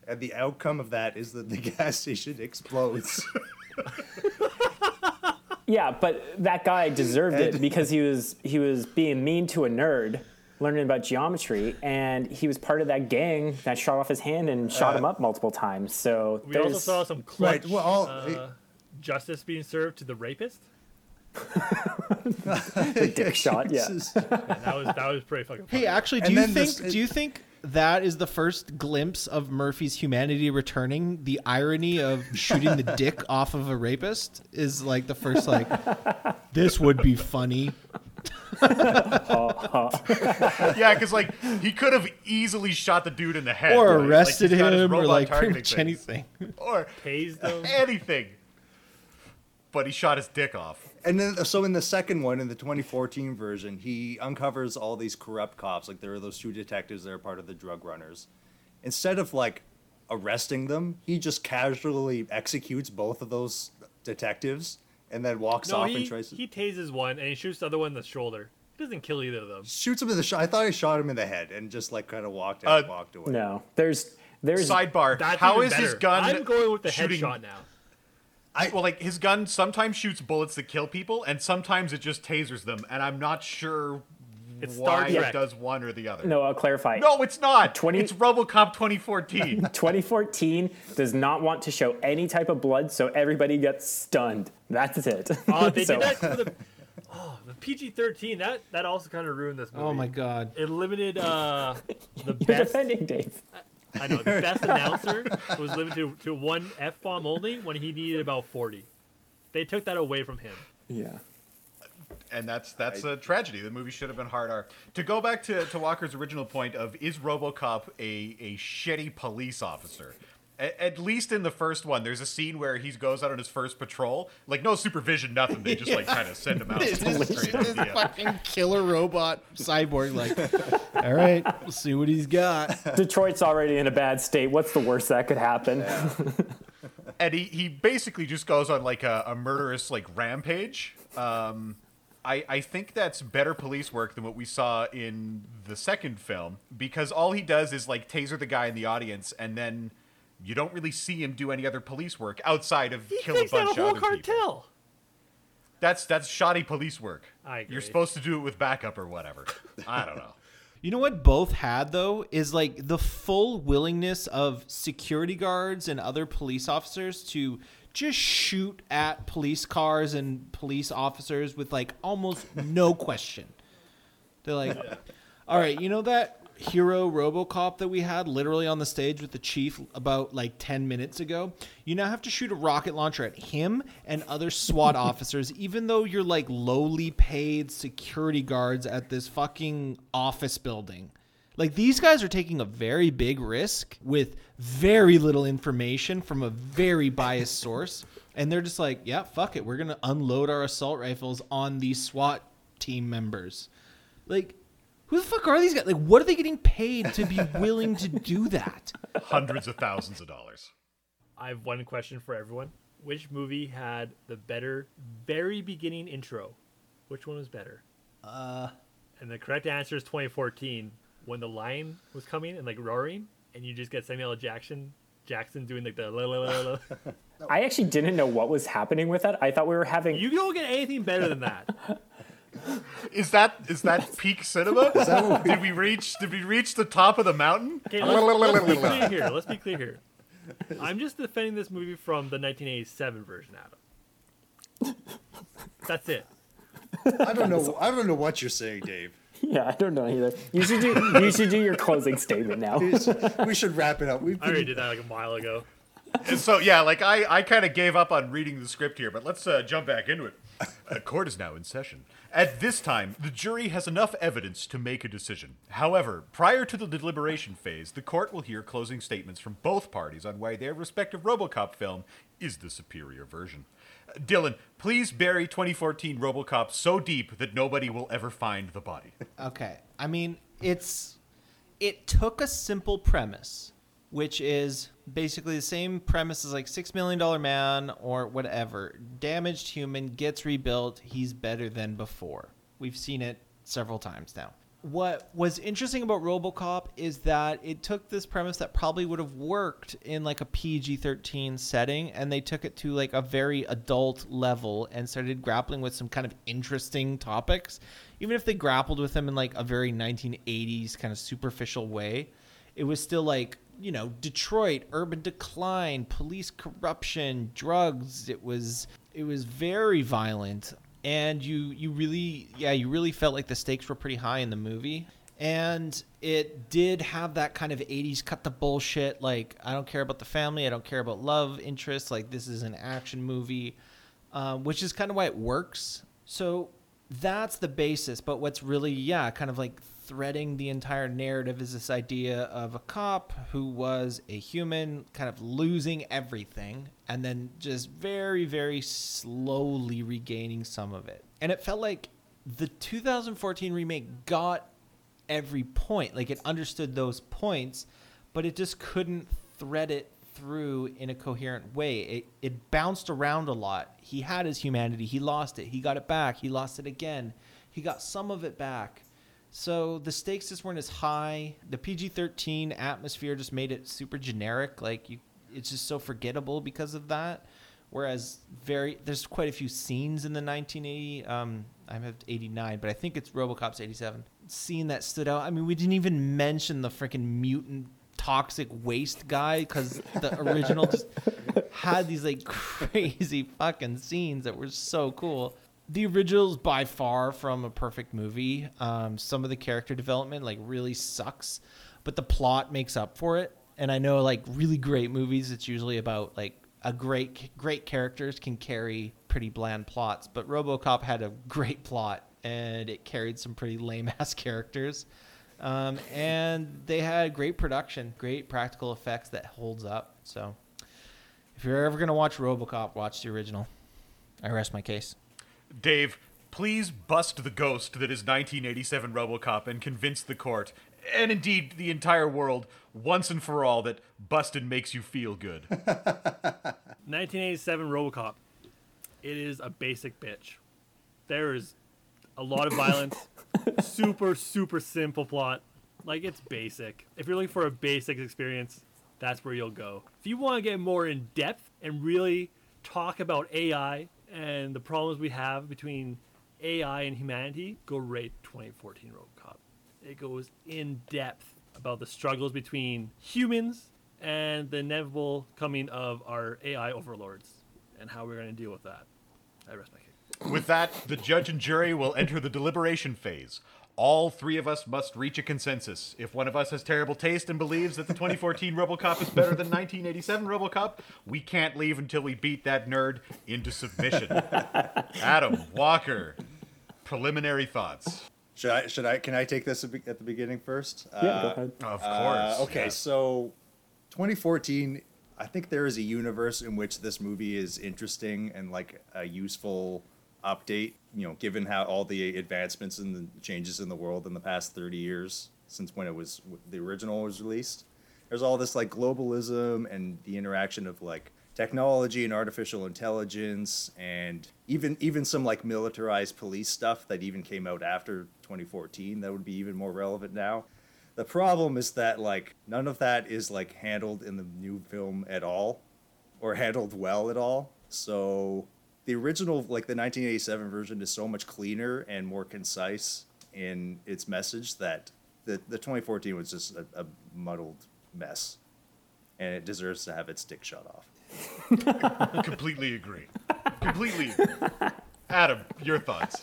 S1: and the outcome of that is that the gas station explodes.
S5: yeah, but that guy deserved it because he was he was being mean to a nerd, learning about geometry, and he was part of that gang that shot off his hand and shot him up multiple times. So
S4: we also saw some clutch
S1: Right, well, all-
S4: uh, justice being served to the rapist.
S5: the dick shot. Yeah.
S1: This is-
S4: that was that was pretty fucking. Funny.
S3: Hey, actually, do
S1: And
S3: you think
S1: this-
S3: do you think that is the first glimpse of Murphy's humanity returning? The irony of shooting the dick off of a rapist is like the first like this would be funny.
S2: Yeah, because like he could have easily shot the dude in the head,
S3: Or
S2: right?
S3: Arrested
S2: he's got his
S3: him, or like pretty much anything.
S2: or
S4: Tased him.
S2: anything. But he shot his dick off.
S1: And then, so in the second one, in the 2014 version, he uncovers all these corrupt cops. Like there are those two detectives that are part of the drug runners. Instead of like arresting them, he just casually executes both of those detectives and then walks
S4: No,
S1: off
S4: he,
S1: and tries to
S4: he tases one and he shoots the other one in the shoulder. He doesn't kill either of them.
S1: shoots him in the shot. I thought he shot him in the head and just like kind of walked out,
S2: Uh,
S1: walked away.
S5: No, there's there's
S2: Sidebar:
S4: That's
S2: How
S4: even
S2: is his gun?
S4: I'm going with the
S2: shooting?
S4: headshot now.
S2: I, well, like his gun sometimes shoots bullets that kill people, and sometimes it just tasers them, and I'm not sure
S4: It's Star
S2: why
S4: Trek.
S2: it does one or the other.
S5: no. I'll clarify.
S2: No, it's not.
S5: 20
S2: It's RoboCop 2014.
S5: 2014 does not want to show any type of blood, so everybody gets stunned. That's it.
S4: Oh, they
S5: So-
S4: did that for the oh the PG-13. That that also kind of ruined this movie.
S3: Oh my god.
S4: It limited uh the
S5: You're
S4: best.
S5: defending Dave.
S4: I know the best announcer was limited to, to one f bomb only when he needed about 40. They took that away from him.
S5: Yeah.
S2: and that's that's a tragedy. The movie should have been hard R. To go back to, to Walker's original point of is RoboCop a a shitty police officer? A- At least in the first one, there's a scene where he goes out on his first patrol, like no supervision, nothing. They just like kind of send him out.
S3: It's
S2: It's
S3: this,
S2: great
S3: this fucking killer robot cyborg. Like, all right, we'll see what he's got.
S5: Detroit's already in a bad state. What's the worst that could happen?
S2: and he, he basically just goes on like a, a murderous like rampage. Um, I I think that's better police work than what we saw in the second film because all he does is like taser the guy in the audience, and then you don't really see him do any other police work outside of
S4: He
S2: kill a
S4: takes out
S2: bunch
S4: a whole
S2: of other people.
S4: cartel.
S2: That's that's shoddy police work.
S4: I agree.
S2: You're supposed to do it with backup or whatever. I don't know.
S3: You know what both had though is like the full willingness of security guards and other police officers to just shoot at police cars and police officers with like almost no question. They're like, "All right, you know that hero RoboCop that we had literally on the stage with the chief about like 10 minutes ago? You now have to shoot a rocket launcher at him and other SWAT officers even though you're like lowly paid security guards at this fucking office building." Like these guys are taking a very big risk with very little information from a very biased source and they're just like, "Yeah, fuck it. We're going to unload our assault rifles on these SWAT team members." Like who the fuck are these guys? Like, what are they getting paid to be willing to do that?
S2: Hundreds of thousands of dollars.
S4: I have one question for everyone. Which movie had the better very beginning intro? Which one was better? Uh and the correct answer is 2014 when the lion was coming and like roaring and you just get Samuel L. Jackson Jackson doing like the la la la la.
S5: I actually didn't know what was happening with that. I thought we were having.
S4: You don't get anything better than that.
S2: Is that is that peak cinema? did we reach did we reach the top of the mountain?
S4: Okay, let's, let's be clear here. Let's be clear here. I'm just defending this movie from the 1987 version, Adam. That's it.
S1: I don't know. I don't know what you're saying, Dave.
S5: Yeah, I don't know either. You should do. You should do your closing statement now.
S1: We should, we should wrap it up. We've
S4: I already did that like a mile ago.
S2: And so yeah, like I I kind of gave up on reading the script here, but let's uh, jump back into it. A court is now in session. At this time, the jury has enough evidence to make a decision. However, prior to the deliberation phase, the court will hear closing statements from both parties on why their respective RoboCop film is the superior version. Dylan, please bury 2014 RoboCop so deep that nobody will ever find the body.
S3: Okay. I mean, it's it took a simple premise, which is basically the same premise as like Six Million Dollar Man or whatever. Damaged human gets rebuilt. He's better than before. We've seen it several times now. What was interesting about RoboCop is that it took this premise that probably would have worked in like a PG-13 setting and they took it to like a very adult level and started grappling with some kind of interesting topics. Even if they grappled with them in like a very 1980s kind of superficial way, it was still like, you know, Detroit, urban decline, police corruption, drugs. It was it was very violent. And you you really yeah you really felt like the stakes were pretty high in the movie. And it did have that kind of 80s cut the bullshit like i don't care about the family i don't care about love interests like this is an action movie um, which is kind of why it works. So that's the basis. But what's really yeah kind of like threading the entire narrative is this idea of a cop who was a human kind of losing everything and then just very very slowly regaining some of it. And it felt like the 2014 remake got every point like it understood those points but it just couldn't thread it through in a coherent way. It, it bounced around a lot. He had his humanity. He lost it. He got it back. He lost it again. He got some of it back so the stakes just weren't as high. The PG-13 atmosphere just made it super generic. Like you, it's just so forgettable because of that. Whereas very, there's quite a few scenes in the 1980. Um, I have 89, but I think it's RoboCop's 87 scene that stood out. I mean, we didn't even mention the freaking mutant toxic waste guy because the original just had these like crazy fucking scenes that were so cool the original is by far from a perfect movie. Um, some of the character development like really sucks, but the plot makes up for it. And I know like really great movies, it's usually about like a great great characters can carry pretty bland plots, but RoboCop had a great plot and it carried some pretty lame ass characters. Um, and they had great production, great practical effects that holds up. So, if you're ever gonna watch RoboCop, watch the original. I rest my case.
S2: Dave, please bust the ghost that is 1987 RoboCop and convince the court, and indeed the entire world, once and for all, that busted makes you feel good.
S4: 1987 RoboCop. It is a basic bitch. There is a lot of violence. super super simple plot. Like it's basic. If you're looking for a basic experience, that's where you'll go. If you want to get more in depth and really talk about AI and the problems we have between AI and humanity, go rate 2014 RoboCop. It goes in depth about the struggles between humans and the inevitable coming of our AI overlords and how we're going to deal with that. I rest my case.
S2: With that, the judge and jury will enter the deliberation phase. All three of us must reach a consensus. If one of us has terrible taste and believes that the 2014 RoboCop is better than 1987 RoboCop, we can't leave until we beat that nerd into submission. Adam Walker, preliminary thoughts.
S1: Should I? Should I? Can I take this at the beginning first?
S5: Yeah,
S1: Uh,
S5: go ahead.
S2: Of course.
S1: Uh, okay,
S2: yeah.
S1: so 2014, I think there is a universe in which this movie is interesting and like a useful update. You know, given how all the advancements and the changes in the world in the past 30 years since when it was the original was released. There's all this like globalism and the interaction of like technology and artificial intelligence and even even some like militarized police stuff that even came out after 2014 that would be even more relevant now. The problem is that like none of that is like handled in the new film at all or handled well at all. So the original like the 1987 version is so much cleaner and more concise in its message that the the 2014 was just a, a muddled mess. And it deserves to have its dick shot off.
S2: Completely agree. Completely agree. Adam, your thoughts.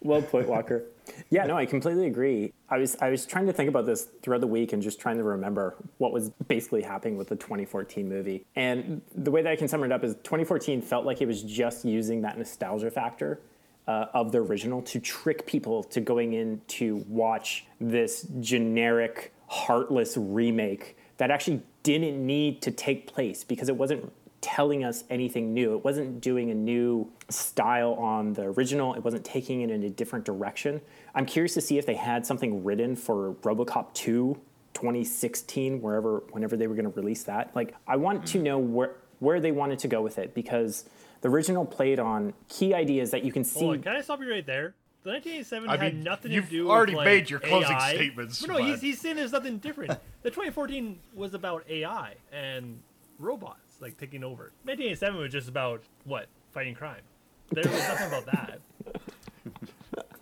S5: Well put, Walker. Yeah, no, I completely agree. I was I was trying to think about this throughout the week and just trying to remember what was basically happening with the 2014 movie. And the way that I can sum it up is 2014 felt like it was just using that nostalgia factor uh, of the original to trick people to going in to watch this generic, heartless remake that actually didn't need to take place because it wasn't telling us anything new. It wasn't doing a new style on the original. It wasn't taking it in a different direction. I'm curious to see if they had something written for RoboCop 2 2016 wherever whenever they were going to release that. Like I want to mm. know where where they wanted to go with it because the original played on key ideas that you can see
S4: Hold on, can I stop you right there? The 1987
S2: I
S4: had
S2: mean,
S4: nothing
S2: you've
S4: to do
S2: already
S4: with like,
S2: made your closing
S4: AI.
S2: statements,
S4: But no, he's, he's saying there's nothing different. the 2014 was about AI and robots like taking over. 1987 was just about what fighting crime. There was nothing about that.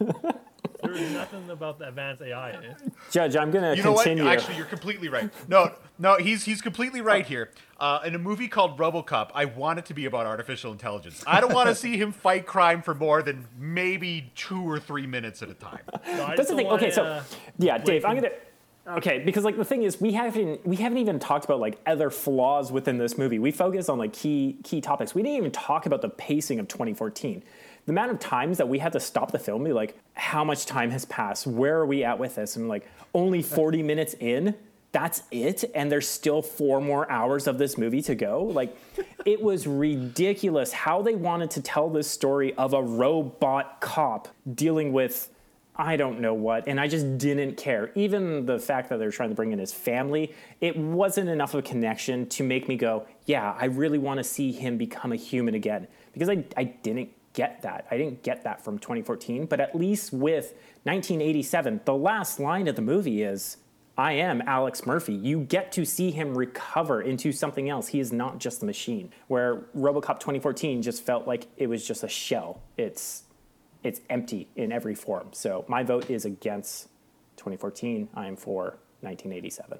S4: there was nothing about the advanced AI in it.
S5: Judge, I'm going to
S2: You know
S5: continue.
S2: what? Actually, you're completely right. No, no, he's he's completely right here. Uh, in a movie called RoboCop, I want it to be about artificial intelligence. I don't want to see him fight crime for more than maybe two or three minutes at a time.
S4: No, I
S5: That's
S4: just
S5: the thing.
S4: don't
S5: Okay, so
S4: uh,
S5: yeah, Dave, I'm gonna. Okay, because like the thing is, we haven't we haven't even talked about like other flaws within this movie. We focus on like key key topics. We didn't even talk about the pacing of 2014. The amount of times that we had to stop the film, be like, how much time has passed? Where are we at with this? And like, only 40 minutes in. That's it, and there's still four more hours of this movie to go. Like, it was ridiculous how they wanted to tell this story of a robot cop dealing with I don't know what, and I just didn't care. Even the fact that they're trying to bring in his family, it wasn't enough of a connection to make me go, yeah, I really want to see him become a human again. Because I, I didn't get that. I didn't get that from 2014, but at least with 1987, the last line of the movie is, I am Alex Murphy. You get to see him recover into something else. He is not just a machine. Where RoboCop 2014 just felt like it was just a shell. It's it's empty in every form. So my vote is against 2014. I am for 1987.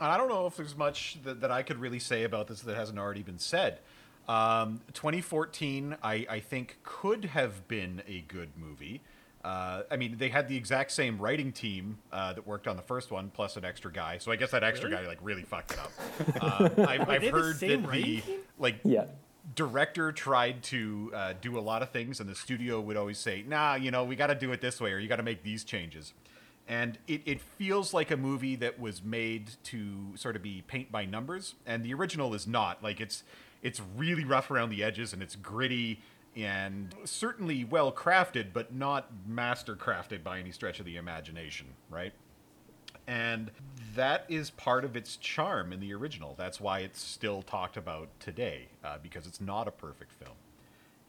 S2: I don't know if there's much that, that I could really say about this that hasn't already been said. Um, 2014, I, I think, could have been a good movie. Uh, I mean, they had the exact same writing team uh, that worked on the first one, plus an extra guy. So I guess that extra
S4: Really?
S2: guy like really fucked it up. I've, I've
S4: they the
S2: heard
S4: same
S2: that
S4: writing
S2: the
S4: team?
S2: like
S5: Yeah.
S2: Director tried to uh, do a lot of things, and the studio would always say, "Nah, you know, we got to do it this way, or you got to make these changes." And it, it feels like a movie that was made to sort of be paint by numbers, and the original is not. Like it's it's really rough around the edges and it's gritty and certainly well crafted, but not master crafted by any stretch of the imagination, right? And that is part of its charm in the original. That's why it's still talked about today, uh, because it's not a perfect film.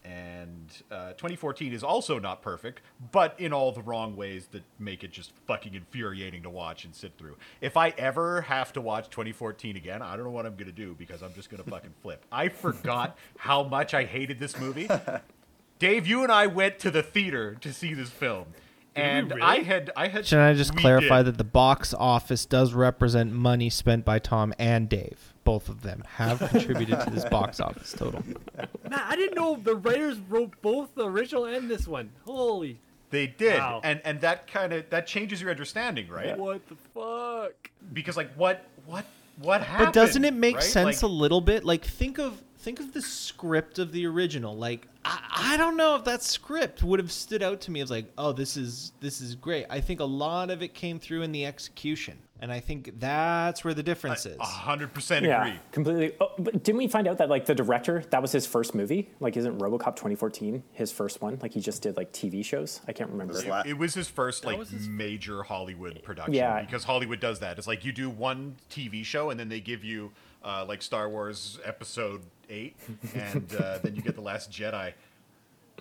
S2: And uh, 2014 is also not perfect, but in all the wrong ways that make it just fucking infuriating to watch and sit through. If I ever have to watch 2014 again, I don't know what I'm going to do because I'm just going to fucking flip. I forgot how much I hated this movie. Dave, you and I went to the theater to see this film. And
S4: really?
S2: I had I had
S3: Should I just clarify
S2: did.
S3: that the box office does represent money spent by Tom and Dave? Both of them have contributed to this box office total.
S4: Matt, I didn't know the writers wrote both the original and this one. Holy,
S2: They did,
S4: Wow.
S2: and and that kind of that changes your understanding, right?
S4: what the fuck?
S2: Because like what what what happened?
S3: But doesn't it make
S2: right?
S3: sense
S2: Like,
S3: a little bit? Like think of think of the script of the original. Like I, I don't know if that script would have stood out to me as like, oh, this is this is great. I think a lot of it came through in the execution, and I think that's where the difference is.
S2: A hundred percent
S5: Yeah,
S2: agree.
S5: completely. Oh, but didn't we find out that like the director that was his first movie? Like, isn't RoboCop 2014 his first one? Like, he just did like TV shows. I can't remember.
S1: Was la-
S2: It was his first like
S4: his-
S2: major Hollywood production.
S5: Yeah.
S2: Because Hollywood does that. It's like you do one TV show and then they give you uh, like Star Wars Episode Eight, and uh, then you get the Last Jedi.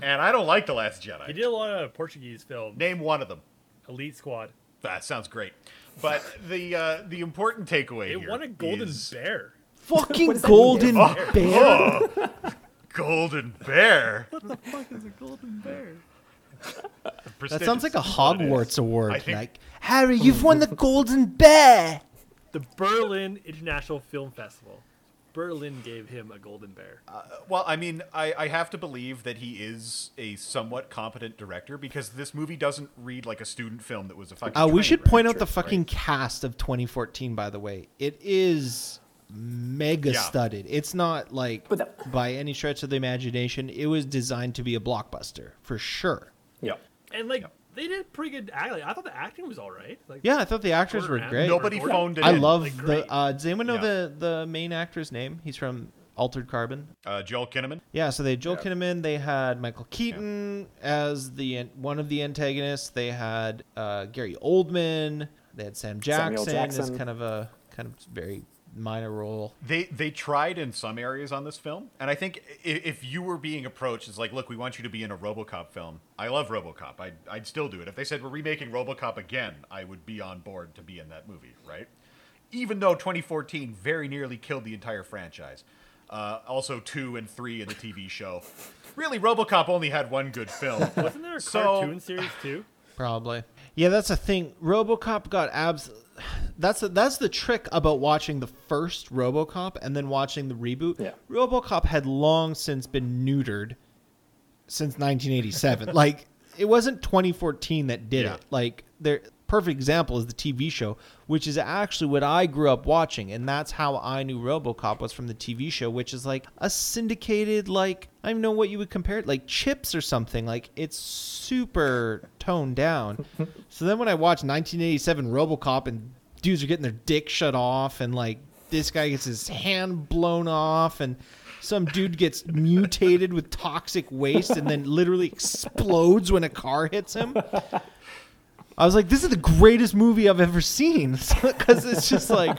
S2: And I don't like the Last Jedi.
S4: He
S2: Jedi.
S4: did a lot of Portuguese films.
S2: Name one of them.
S4: Elite Squad.
S2: That sounds great. But the uh, the important takeaway
S4: It
S2: here
S4: won a Golden
S2: is
S4: Bear.
S3: Fucking golden bear.
S2: Golden Bear.
S4: What the fuck is a Golden Bear?
S3: That sounds like a
S2: Prestigious is what it is.
S3: Hogwarts award.
S2: I think-
S3: Like Harry, you've won the golden bear.
S4: The Berlin International Film Festival. Berlin gave him a Golden Bear.
S2: Well, I mean, I, I have to believe that he is a somewhat competent director because this movie doesn't read like a student film that was a fucking.
S3: Uh, we should point out the
S2: right?
S3: fucking cast of 2014. By the way, it is mega
S2: Yeah.
S3: studded. It's not like
S5: But that-
S3: by any stretch of the imagination. It was designed to be a blockbuster for sure.
S5: Yeah.
S4: And like they did pretty good acting. I thought the acting was all right. Like
S3: Yeah, I thought the actors were great.
S2: Nobody
S4: Gordon-
S2: phoned it
S3: I
S2: in.
S3: love
S4: like,
S3: the. Uh, does anyone know
S2: Yeah.
S3: the the main actor's name? He's from Altered Carbon.
S2: uh, Joel Kinnaman.
S3: Yeah, so they had Joel
S2: Yeah.
S3: Kinnaman. They had Michael Keaton as the one of the antagonists. They had uh, Gary Oldman. They had Sam
S5: Samuel
S3: Jackson, as
S5: Jackson.
S3: kind of a kind of very minor role.
S2: They they tried in some areas on this film, and I think i- if you were being approached, it's like, look, we want you to be in a RoboCop film. I love RoboCop. I'd I'd still do it. If they said we're remaking RoboCop again, I would be on board to be in that movie, right? Even though 2014 very nearly killed the entire franchise. Uh, also, two and three in the TV show. Really, RoboCop only had one good film.
S4: wasn't there a
S2: So-
S4: cartoon series too?
S3: Probably. Yeah, that's the thing. RoboCop got abs. That's the, that's the trick about watching the first RoboCop and then watching the reboot.
S5: Yeah.
S3: RoboCop had long since been neutered since 1987. like it wasn't 2014 that did
S2: Yeah.
S3: it. Like their perfect example is the TV show, which is actually what I grew up watching, and that's how I knew RoboCop was from the TV show, which is like a syndicated, like I don't know what you would compare it, like Chips or something. Like it's super toned down. so then when I watched 1987 RoboCop and dudes are getting their dick shut off, and like this guy gets his hand blown off, and some dude gets mutated with toxic waste and then literally explodes when a car hits him. I was like, this is the greatest movie I've ever seen. Because it's just like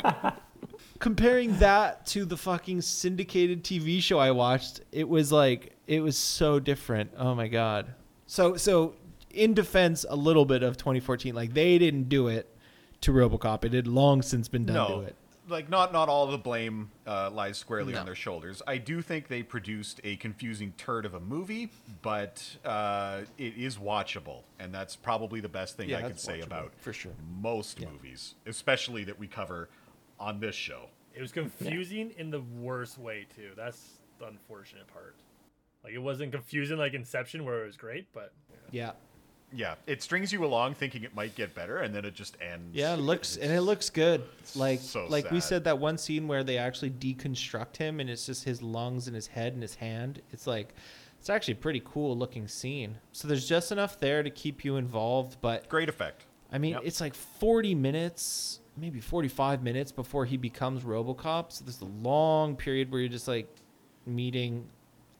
S3: comparing that to the fucking syndicated TV show I watched, it was like, it was so different. Oh my God. So, so in defense a little bit of 2014, like they didn't do it to Robocop. It had long since been done
S2: no,
S3: to it.
S2: Like not not all the blame uh, lies squarely
S3: No.
S2: on their shoulders. I do think they produced a confusing turd of a movie, but uh, it is watchable, and that's probably the best thing
S3: Yeah,
S2: I could
S3: that's
S2: say
S3: watchable,
S2: about
S3: for sure.
S2: most movies, especially that we cover on this show.
S4: It was confusing in the worst way too. That's the unfortunate part. Like it wasn't confusing like Inception where it was great, but
S3: Yeah.
S2: Yeah, it strings you along thinking it might get better, and then it just ends.
S3: Yeah, it looks and it looks good. Like
S2: so
S3: like we said that one scene where they actually deconstruct him and it's just his lungs and his head and his hand. It's like it's actually a pretty cool looking scene. So there's just enough there to keep you involved, but
S2: great effect.
S3: I mean,
S2: Yep.
S3: it's like 40 minutes, maybe 45 minutes before he becomes RoboCop. So there's a long period where you're just like meeting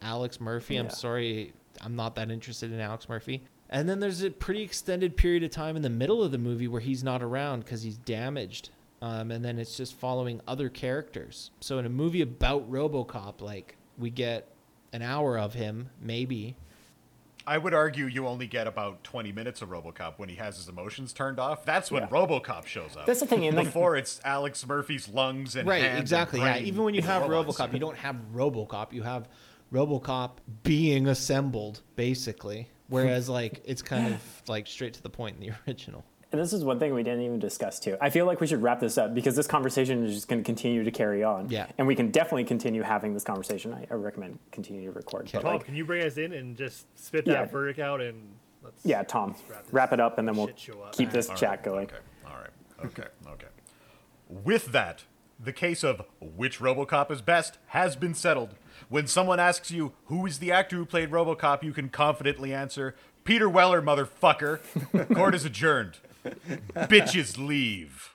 S3: Alex Murphy. I'm sorry, I'm not that interested in Alex Murphy. And then there's a pretty extended period of time in the middle of the movie where he's not around because he's damaged. Um, and then it's just following other characters. So in a movie about RoboCop, like we get an hour of him, maybe.
S2: I would argue you only get about 20 minutes of RoboCop when he has his emotions turned off. That's when
S5: Yeah.
S2: RoboCop shows up.
S5: That's the thing,
S2: Before it's Alex Murphy's lungs and
S3: right
S2: hands and
S3: exactly yeah even when you have
S2: robots.
S3: robocop you don't have robocop you have robocop being assembled basically whereas like it's kind of like straight to the point in the original
S5: And this is one thing we didn't even discuss too. I feel like we should wrap this up because this conversation is just going to continue to carry on.
S3: Yeah.
S5: And we can definitely continue having this conversation. I, I recommend continue to record. But
S4: Tom,
S5: like,
S4: can you bring us in and just spit that
S5: Yeah.
S4: verdict out and let's
S5: yeah, Tom,
S4: wrap this
S5: wrap it up and then we'll
S4: shit show up.
S5: keep this
S2: All
S5: chat
S2: right,
S5: going.
S2: Okay. All right. Okay. Okay. With that, the case of which RoboCop is best has been settled. When someone asks you who is the actor who played RoboCop, you can confidently answer Peter Weller, motherfucker. Court is adjourned. Bitches leave.